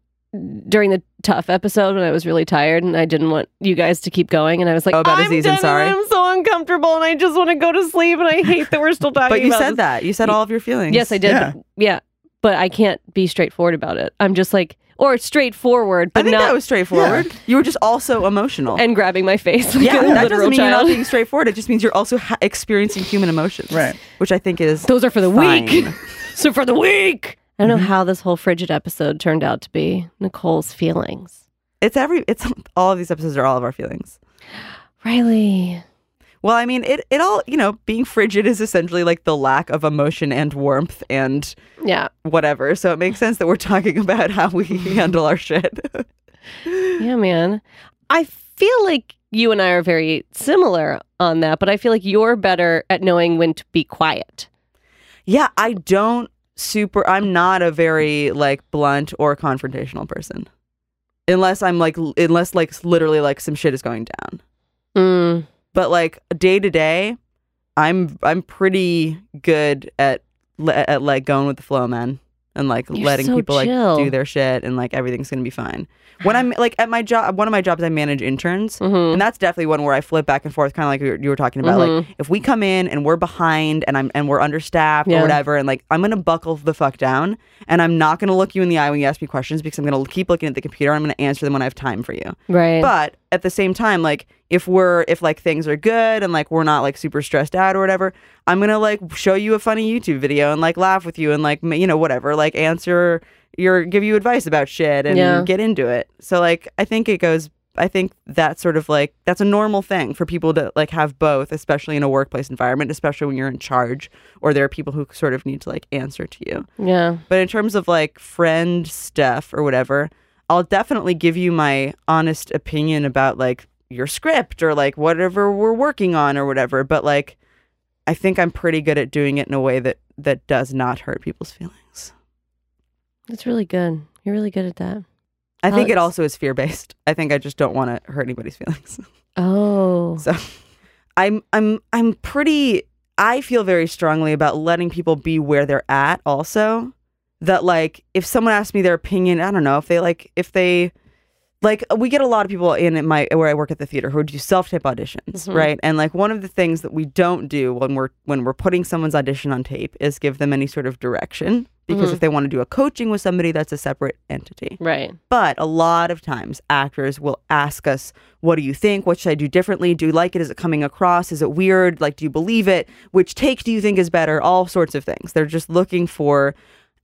during the tough episode when I was really tired and I didn't want you guys to keep going, and I was like, Oh, about I'm Aziz done and Ansari? I'm so uncomfortable, and I just want to go to sleep, and I hate that we're still talking. But you about said this. that. You said all of your feelings. Yes, I did. Yeah. But, yeah, but I can't be straightforward about it. I'm just like, or straightforward, I but think not that was straightforward. You were just also emotional. and grabbing my face like yeah, a that doesn't mean you're not being straightforward. It just means you're also ha- experiencing human emotions, Right. Which I think is Those are for the fine. weak. so for the weak. I don't know Mm-hmm. how this whole frigid episode turned out to be Nicole's feelings. It's every. It's all of these episodes are all of our feelings. Riley. Well, I mean, it it all you know, being frigid is essentially like the lack of emotion and warmth and Yeah. whatever. So it makes sense that we're talking about how we handle our shit. Yeah, man. I feel like you and I are very similar on that, but I feel like you're better at knowing when to be quiet. yeah, I don't super. I'm not a very like blunt or confrontational person, unless I'm like l- unless like literally like some shit is going down. Mm. But like day to day, I'm I'm pretty good at at like going with the flow, man, and like You're letting so people chill. like do their shit and like everything's gonna be fine. When I'm like at my job, one of my jobs, I manage interns. Mhm. And that's definitely one where I flip back and forth, kind of like you were- you were talking about. Like Mhm. if we come in and we're behind and I'm and we're understaffed Yeah. or whatever, and like I'm gonna buckle the fuck down, and I'm not gonna look you in the eye when you ask me questions because I'm gonna keep looking at the computer. I'm gonna answer them when I have time for you. Right. But at the same time, like if we're if like things are good and like we're not like super stressed out or whatever, I'm gonna like show you a funny YouTube video and like laugh with you and like you know whatever, like answer your give you advice about shit and Yeah. get into it. So like I think it goes. I think that's sort of like that's a normal thing for people to like have both, especially in a workplace environment, especially when you're in charge or there are people who sort of need to like answer to you. yeah. But in terms of like friend stuff or whatever, I'll definitely give you my honest opinion about like your script or like whatever we're working on or whatever. But like, I think I'm pretty good at doing it in a way that that does not hurt people's feelings. That's really good. You're really good at that. I think it also is fear based. I think I just don't want to hurt anybody's feelings. Oh. So I'm I'm I'm pretty I feel very strongly about letting people be where they're at also. That like if someone asks me their opinion, I don't know, if they like if they like we get a lot of people in at my where I work at the theater who do self tape auditions, Mhm. right? And like one of the things that we don't do when we're when we're putting someone's audition on tape is give them any sort of direction because Mhm. if they want to do a coaching with somebody, that's a separate entity. Right. But a lot of times, actors will ask us, What do you think? What should I do differently? Do you like it? Is it coming across? Is it weird? Like, do you believe it? Which take do you think is better? All sorts of things. They're just looking for.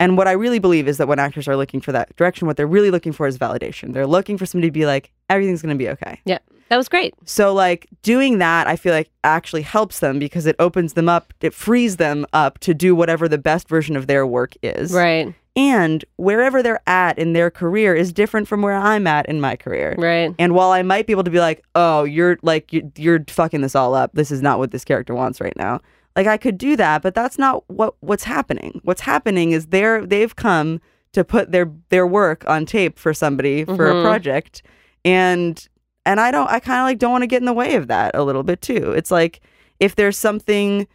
And what I really believe is that when actors are looking for that direction, what they're really looking for is validation. They're looking for somebody to be like, everything's going to be okay. Yeah. That was great. So, like, doing that, I feel like actually helps them because it opens them up, it frees them up to do whatever the best version of their work is. Right. And wherever they're at in their career is different from where I'm at in my career. Right. And while I might be able to be like, oh, you're like, you're, you're fucking this all up. This is not what this character wants right now. Like, I could do that, but that's not what what's happening. What's happening is they're they've come to put their their work on tape for somebody for a Mhm. project, and and I don't I kind of like don't want to get in the way of that a little bit too. It's like if there's something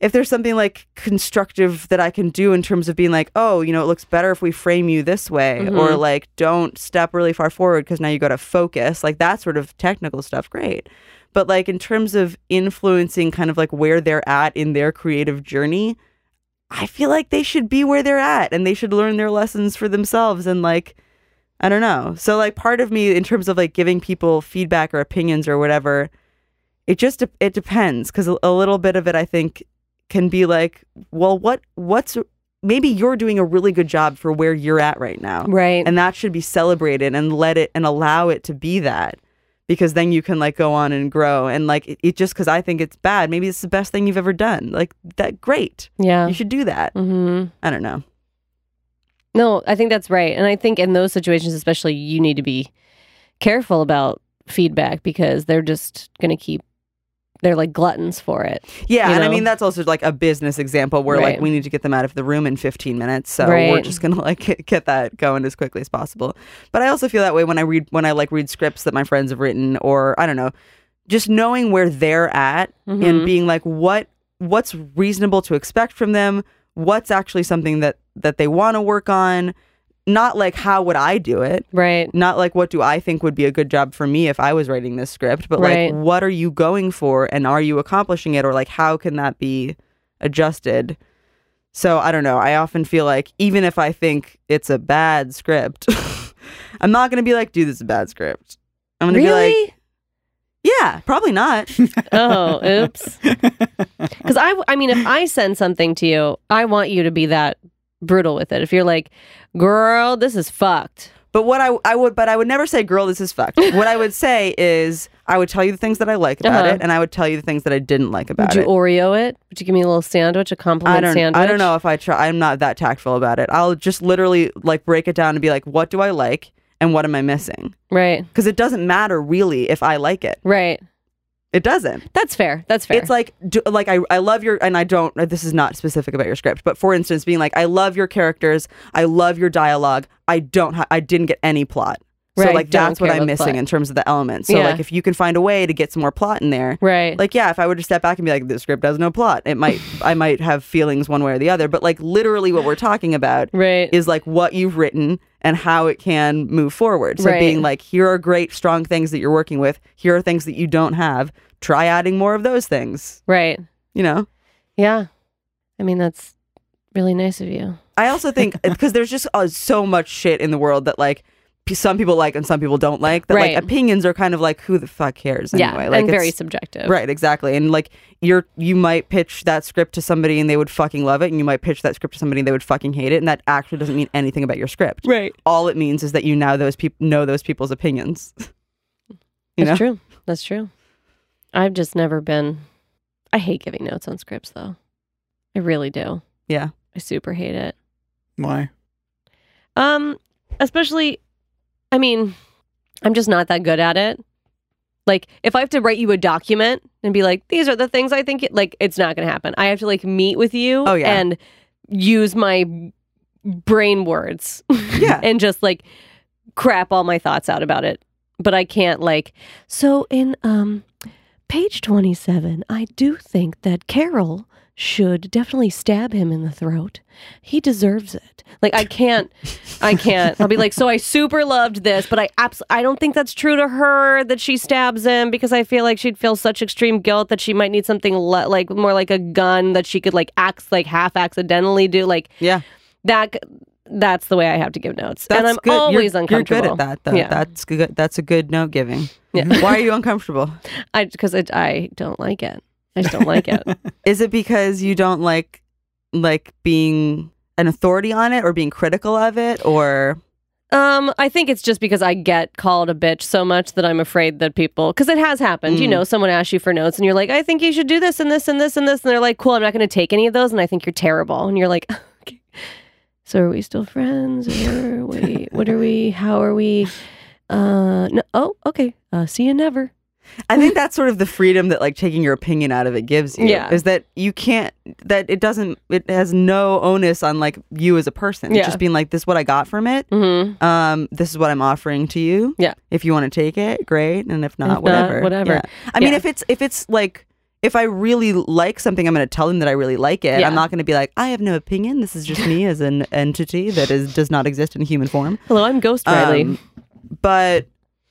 if there's something like constructive that I can do in terms of being like, oh, you know, it looks better if we frame you this way, or Mhm. like don't step really far forward because now you got to focus, like that sort of technical stuff, great. But like in terms of influencing kind of like where they're at in their creative journey, I feel like they should be where they're at and they should learn their lessons for themselves and like I don't know. So like part of me in terms of like giving people feedback or opinions or whatever, it just it depends cuz a, a little bit of it I think can be like, well what what's maybe you're doing a really good job for where you're at right now. Right. And that should be celebrated and let it and allow it to be that because then you can like go on and grow and like it, it just cuz I think it's bad, maybe it's the best thing you've ever done. Like that great. yeah. You should do that. hmm I don't know. No, I think that's right. And I think in those situations, especially, you need to be careful about feedback because they're just going to keep, they're like gluttons for it. Yeah, and I mean that's also like a business example where like we need to get them out of the room in 15 minutes, so we're just gonna like get- that going as quickly as possible. But I also feel that way when I read when I like read scripts that my friends have written, or I don't know, just knowing where they're at and Mhm. being like what what's reasonable to expect from them, what's actually something that that they want to work on, not like how would I do it, Right. not like what do I think would be a good job for me if I was writing this script, but Right. like what are you going for and are you accomplishing it or like how can that be adjusted? So I don't know. I often feel like even if I think it's a bad script, I'm not going to be like, dude, this is a bad script. I'm going to Really? be like, yeah, probably not. oh, oops. Because I, I mean, if I send something to you, I want you to be that brutal with it. If you're like, girl, this is fucked. But what I I would but I would never say girl this is fucked. what I would say is I would tell you the things that I like about Uh-huh. it and I would tell you the things that I didn't like about it. Would you it. Oreo it? Would you give me a little sandwich, a compliment I don't sandwich? I don't know if I try I'm not that tactful about it. I'll just literally like break it down and be like what do I like and what am I missing? Right. Cuz it doesn't matter really if I like it. Right. It doesn't. That's fair. That's fair. It's like do, like I I love your and I don't uh, this is not specific about your script, but for instance being like I love your characters, I love your dialogue. I don't ha- I didn't get any plot. So Right, like that's what I'm missing plot. in terms of the elements. So Yeah. like if you can find a way to get some more plot in there, right. like yeah if i were to step back and be like the script has no plot it might i might have feelings one way or the other but like literally what we're talking about right. is like what you've written and how it can move forward so Right. being like here are great strong things that you're working with here are things that you don't have try adding more of those things right. you know Yeah. I mean, that's really nice of you. i also think because there's just uh, so much shit in the world that like some people like and some people don't like that Right. like opinions are kind of like who the fuck cares anyway yeah. like and very subjective. Right, exactly. And like you're you might pitch that script to somebody and they would fucking love it and you might pitch that script to somebody and they would fucking hate it and that actually doesn't mean anything about your script. Right. All it means is that you now those people know those people's opinions. you That's know? true. That's true. I've just never been. I hate giving notes on scripts, though. I really do. Yeah. I super hate it. Why? Um, especially, I mean, I'm just not that good at it. Like, if I have to write you a document and be like, these are the things I think, it, like, it's not going to happen. I have to like meet with you Oh, yeah. and use my brain words Yeah. and just like crap all my thoughts out about it. But I can't like, so in um page 27, I do think that Carol should definitely stab him in the throat. He deserves it. Like I can't I can't. I'll be like, so I super loved this, but I abs- I don't think that's true to her that she stabs him because I feel like she'd feel such extreme guilt that she might need something le- like more like a gun that she could like act like half accidentally do. Like Yeah. that that's the way I have to give notes, That's and I'm good. always you're, uncomfortable. You're good at that, though. Yeah. That's good. That's a good note giving. Yeah. Why are you uncomfortable? I because I, I don't like it. I just don't like it. Is it because you don't like like being an authority on it or being critical of it or Um, I think it's just because I get called a bitch so much that I'm afraid that people, because it has happened. You Mm. know, someone asks you for notes and you're like, I think you should do this and this and this and this. And they're like, cool, I'm not going to take any of those. And I think you're terrible. And you're like, okay. So are we still friends? Or wait, what are we? How are we? Uh, no, oh, okay. Uh, see you never. I think that's sort of the freedom that like taking your opinion out of it gives you. Yeah. Is that you can't that it doesn't it has no onus on like you as a person. Yeah. It's just being like this is what I got from it. Mm-hmm. Um this is what I'm offering to you. Yeah. If you want to take it, great. And if not, not, whatever. whatever. Yeah. I mean if it's if it's like if I really like something, I'm going to tell them that I really like it. Yeah. I'm not going to be like, I have no opinion. This is just me as an entity that is does not exist in human form. Hello, I'm Ghost Riley. Um, but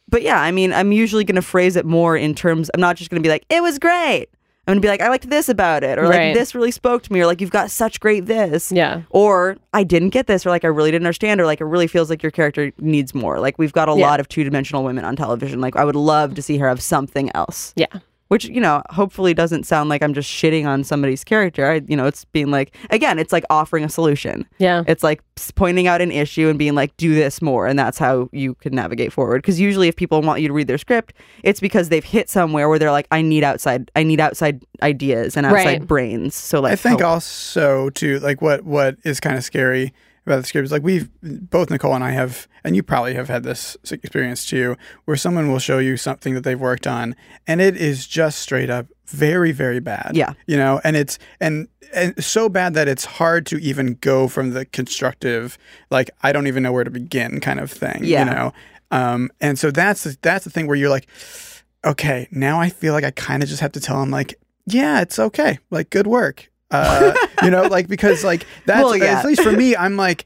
but yeah, I mean, I'm usually going to phrase it more in terms. I'm not just going to be like, "It was great." I'm going to be like, "I liked this about it," or like, Right. "This really spoke to me," or like, "You've got such great this," yeah. or "I didn't get this," or like, "I really didn't understand," or like, "It really feels like your character needs more." Like, we've got a Yeah. lot of two dimensional women on television. Like, I would love to see her have something else Yeah. Which you know hopefully doesn't sound like i'm just shitting on somebody's character I, you know it's being like again it's like offering a solution Yeah. it's like pointing out an issue and being like do this more and that's how you can navigate forward because usually if people want you to read their script it's because they've hit somewhere where they're like i need outside i need outside ideas and outside Right. brains so like I think help. also too like what what is kind of scary about the script is like we've both Nicole and I have and you probably have had this experience too where someone will show you something that they've worked on and it is just straight up very very bad. Yeah. you know and it's and and so bad that it's hard to even go from the constructive like I don't even know where to begin kind of thing Yeah. you know? Um and so that's the, that's the thing where you're like okay now I feel like I kind of just have to tell him like yeah it's okay. Like good work uh, you know, like because like that's Well, yeah. at least for me, I'm like,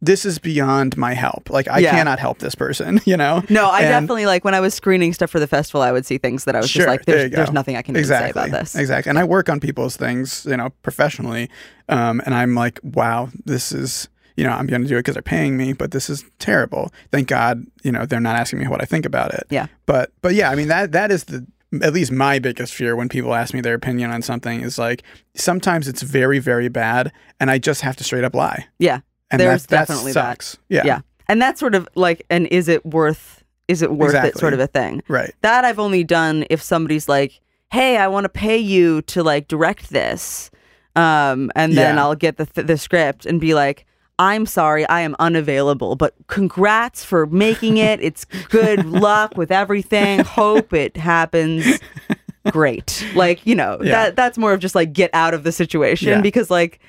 this is beyond my help. Like I Yeah. cannot help this person. You know? no i And- definitely like when i was screening stuff for the festival i would see things that i was Sure, just like there's, you there's nothing i can exactly say about this Exactly. And I work on people's things, you know, professionally, um, and I'm like, wow, this is. You know, I'm going to do it because they're paying me, but this is terrible. Thank God, you know, they're not asking me what I think about it. Yeah. But, but yeah, I mean that that is the at least my biggest fear when people ask me their opinion on something is like sometimes it's very very bad, and I just have to straight up lie. yeah And There's that, that definitely that. sucks. Yeah. yeah and that's sort of like and is it worth is it worth it sort of a thing Right. that I've only done if somebody's like, "Hey, I want to pay you to like direct this," um, and then Yeah. I'll get the th- the script and be like, "I'm sorry, I am unavailable, but congrats for making it. It's good luck with everything. Hope it happens. Great. Like you know Yeah. that that's more of just like get out of the situation Yeah. because like."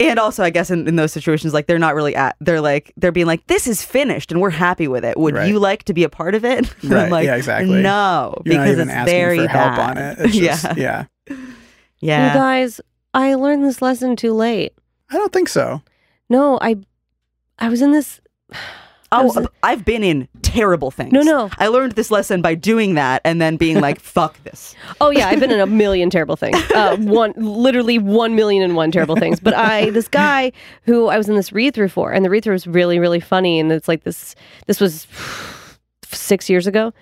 And also, I guess in, in those situations, like they're not really at, they're like, they're being like, this is finished and we're happy with it. Would Right. you like to be a part of it? And I'm Right. like, Yeah, exactly. No, You're not because even it's asking very for help bad. on it. It's just, yeah. yeah. You guys, I learned this lesson too late. I don't think so. No, I I was in this Oh, I've been in terrible things. No, no. I learned this lesson by doing that and then being like, fuck this. Oh yeah, I've been in a million terrible things. Uh, one, literally one million and one terrible things. But I, this guy who I was in this read through for, and the read through was really, really funny. And it's like this. This was six years ago,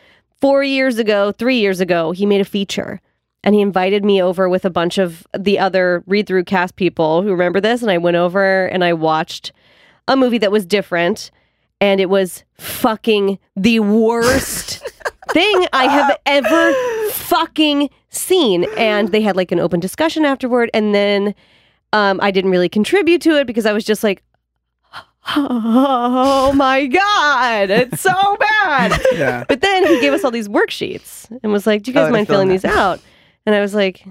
four years ago, three years ago. He made a feature, and he invited me over with a bunch of the other read through cast people who remember this. And I went over and I watched a movie that was different, and it was fucking the worst thing I have ever fucking seen. And they had like an open discussion afterward. And then um, I didn't really contribute to it because I was just like, oh my God, it's so bad. Yeah. But then he gave us all these worksheets and was like, Do you guys Oh, mind fill filling in these out? And I was like,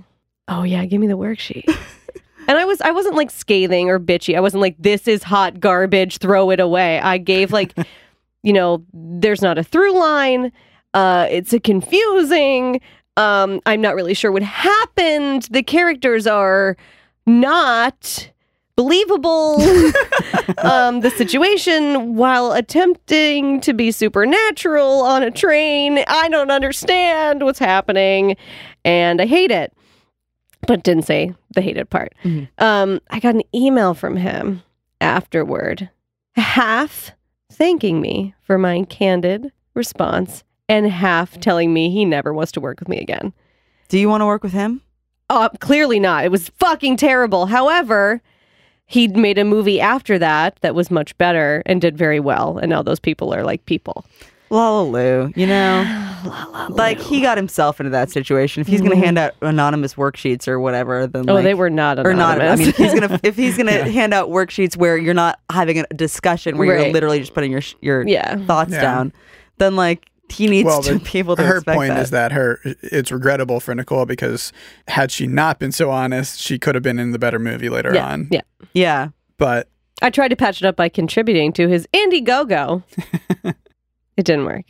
Oh yeah, give me the worksheet. and I was I wasn't like scathing or bitchy. I wasn't like, this is hot garbage, throw it away. I gave like, you know, there's not a through line. Uh it's a confusing. Um, I'm not really sure what happened. The characters are not believable. um, the situation while attempting to be supernatural on a train. I don't understand what's happening, and I hate it. But didn't say the hated part. Mhm. Um, I got an email from him, afterward, half thanking me for my candid response and half telling me he never wants to work with me again. Do you want to work with him? Uh, clearly not. It was fucking terrible. However, he made a movie after that that was much better and did very well. And now those people are like people. Lulu, you know, like he got himself into that situation. If he's going to hand out anonymous worksheets or whatever, then Mm-hmm. Oh, like, they were not or not. I anonymous. mean, if he's gonna if he's gonna hand out worksheets where you're not having a discussion where you're literally just putting your your yeah. thoughts Yeah. down, then like he needs Well, to be able to her point that. is that her it's regrettable for Nicole because had she not been so honest, she could have been in the better movie later Yeah. on. Yeah. yeah, But I tried to patch it up by contributing to his Indiegogo. it didn't work.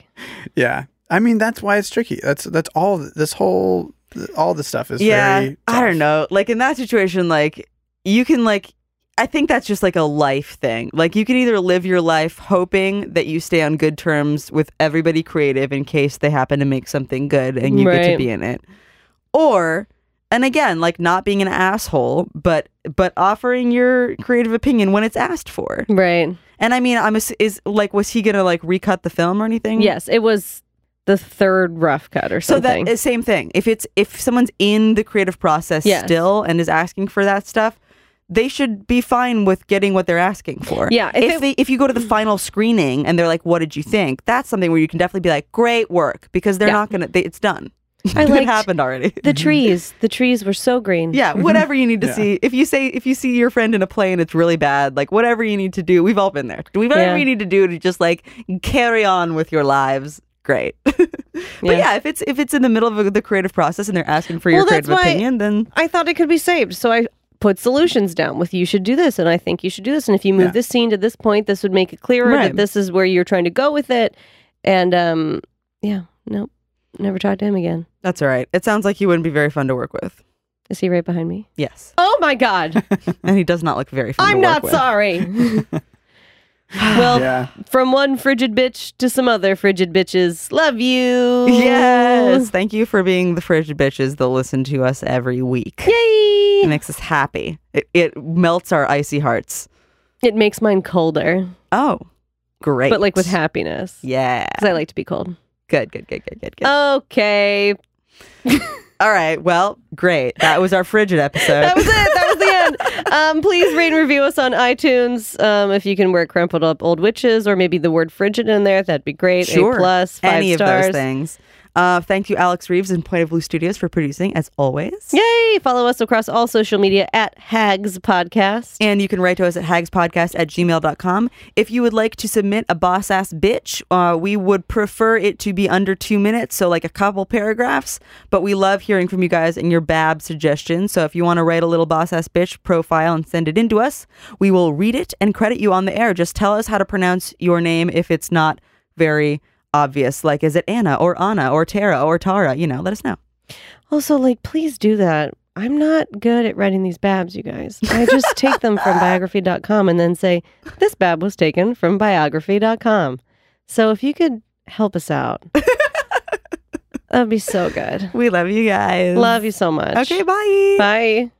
yeah, I mean that's why it's tricky. That's that's all. This whole all the stuff is yeah. very. I don't know. Like in that situation, like you can like. I think that's just like a life thing. Like you can either live your life hoping that you stay on good terms with everybody creative in case they happen to make something good and you get to be in it. Or and again, like not being an asshole, but but offering your creative opinion when it's asked for. Right. And I mean, I'm is like was he going to like recut the film or anything? Yes, it was the third rough cut or something. So that uh, same thing. If it's if someone's in the creative process Yes. still and is asking for that stuff, they should be fine with getting what they're asking for. Yeah, if If, it- they if you go to the final screening and they're like, "What did you think?" That's something where you can definitely be like, "Great work," because they're Yeah. not gonna. They, it's done. I it happened already. the trees. The trees were so green. yeah, whatever you need to Yeah. see. If you say if you see your friend in a plane, it's really bad, like whatever you need to do, we've all been there. Whatever Yeah. you need to do to just like carry on with your lives. Great, but Yeah. yeah. if it's if it's in the middle of the creative process and they're asking for your Well, that's creative opinion, then I thought it could be saved. So I put solutions down with you should do this and I think you should do this. And if you move Yeah. this scene to this point, this would make it clearer Right. that this is where you're trying to go with it. And um yeah, nope. Never talked to him again. that's all right. It sounds like he wouldn't be very fun to work with. Is he right behind me? Yes, Oh my god. and he does not look very fun. I'm to work not with. sorry. well, Yeah, from one frigid bitch to some other frigid bitches. Love you. Yes, thank you for being the frigid bitches that listen to us every week. It Yay. makes us happy. It, it melts our icy hearts. It makes mine colder, Oh, great! but like with happiness. Yeah, Because I like to be cold. Good, good, good, good, good, good. Okay. All right, well, great. That was our frigid episode. That was it. That was the end. Um, please rate and review us on iTunes. Um, if you can wear crumpled up old witches or maybe the word frigid in there, that'd be great. Sure. A plus, five Any stars. of those things. Uh, thank you, Alex Reeves and Point of Blue Studios for producing, as always. Yay! Follow us across all social media at Hags Podcast. And you can write to us at hagspodcast at gmail.com. If you would like to submit a boss ass bitch, uh, we would prefer it to be under two minutes, so like a couple paragraphs. But we love hearing from you guys and your bab suggestions. So if you want to write a little boss ass bitch profile and send it in to us, we will read it and credit you on the air. Just tell us how to pronounce your name if it's not very obvious. Like, is it Anna or Anna or Tara or Tara? You know, let us know. Also, like, please do that. I'm not good at writing these babs, you guys. I just take them from biography.com and then say, this bab was taken from biography.com. So if you could help us out, that'd be so good. We love you guys. Love you so much. Okay, bye. Bye.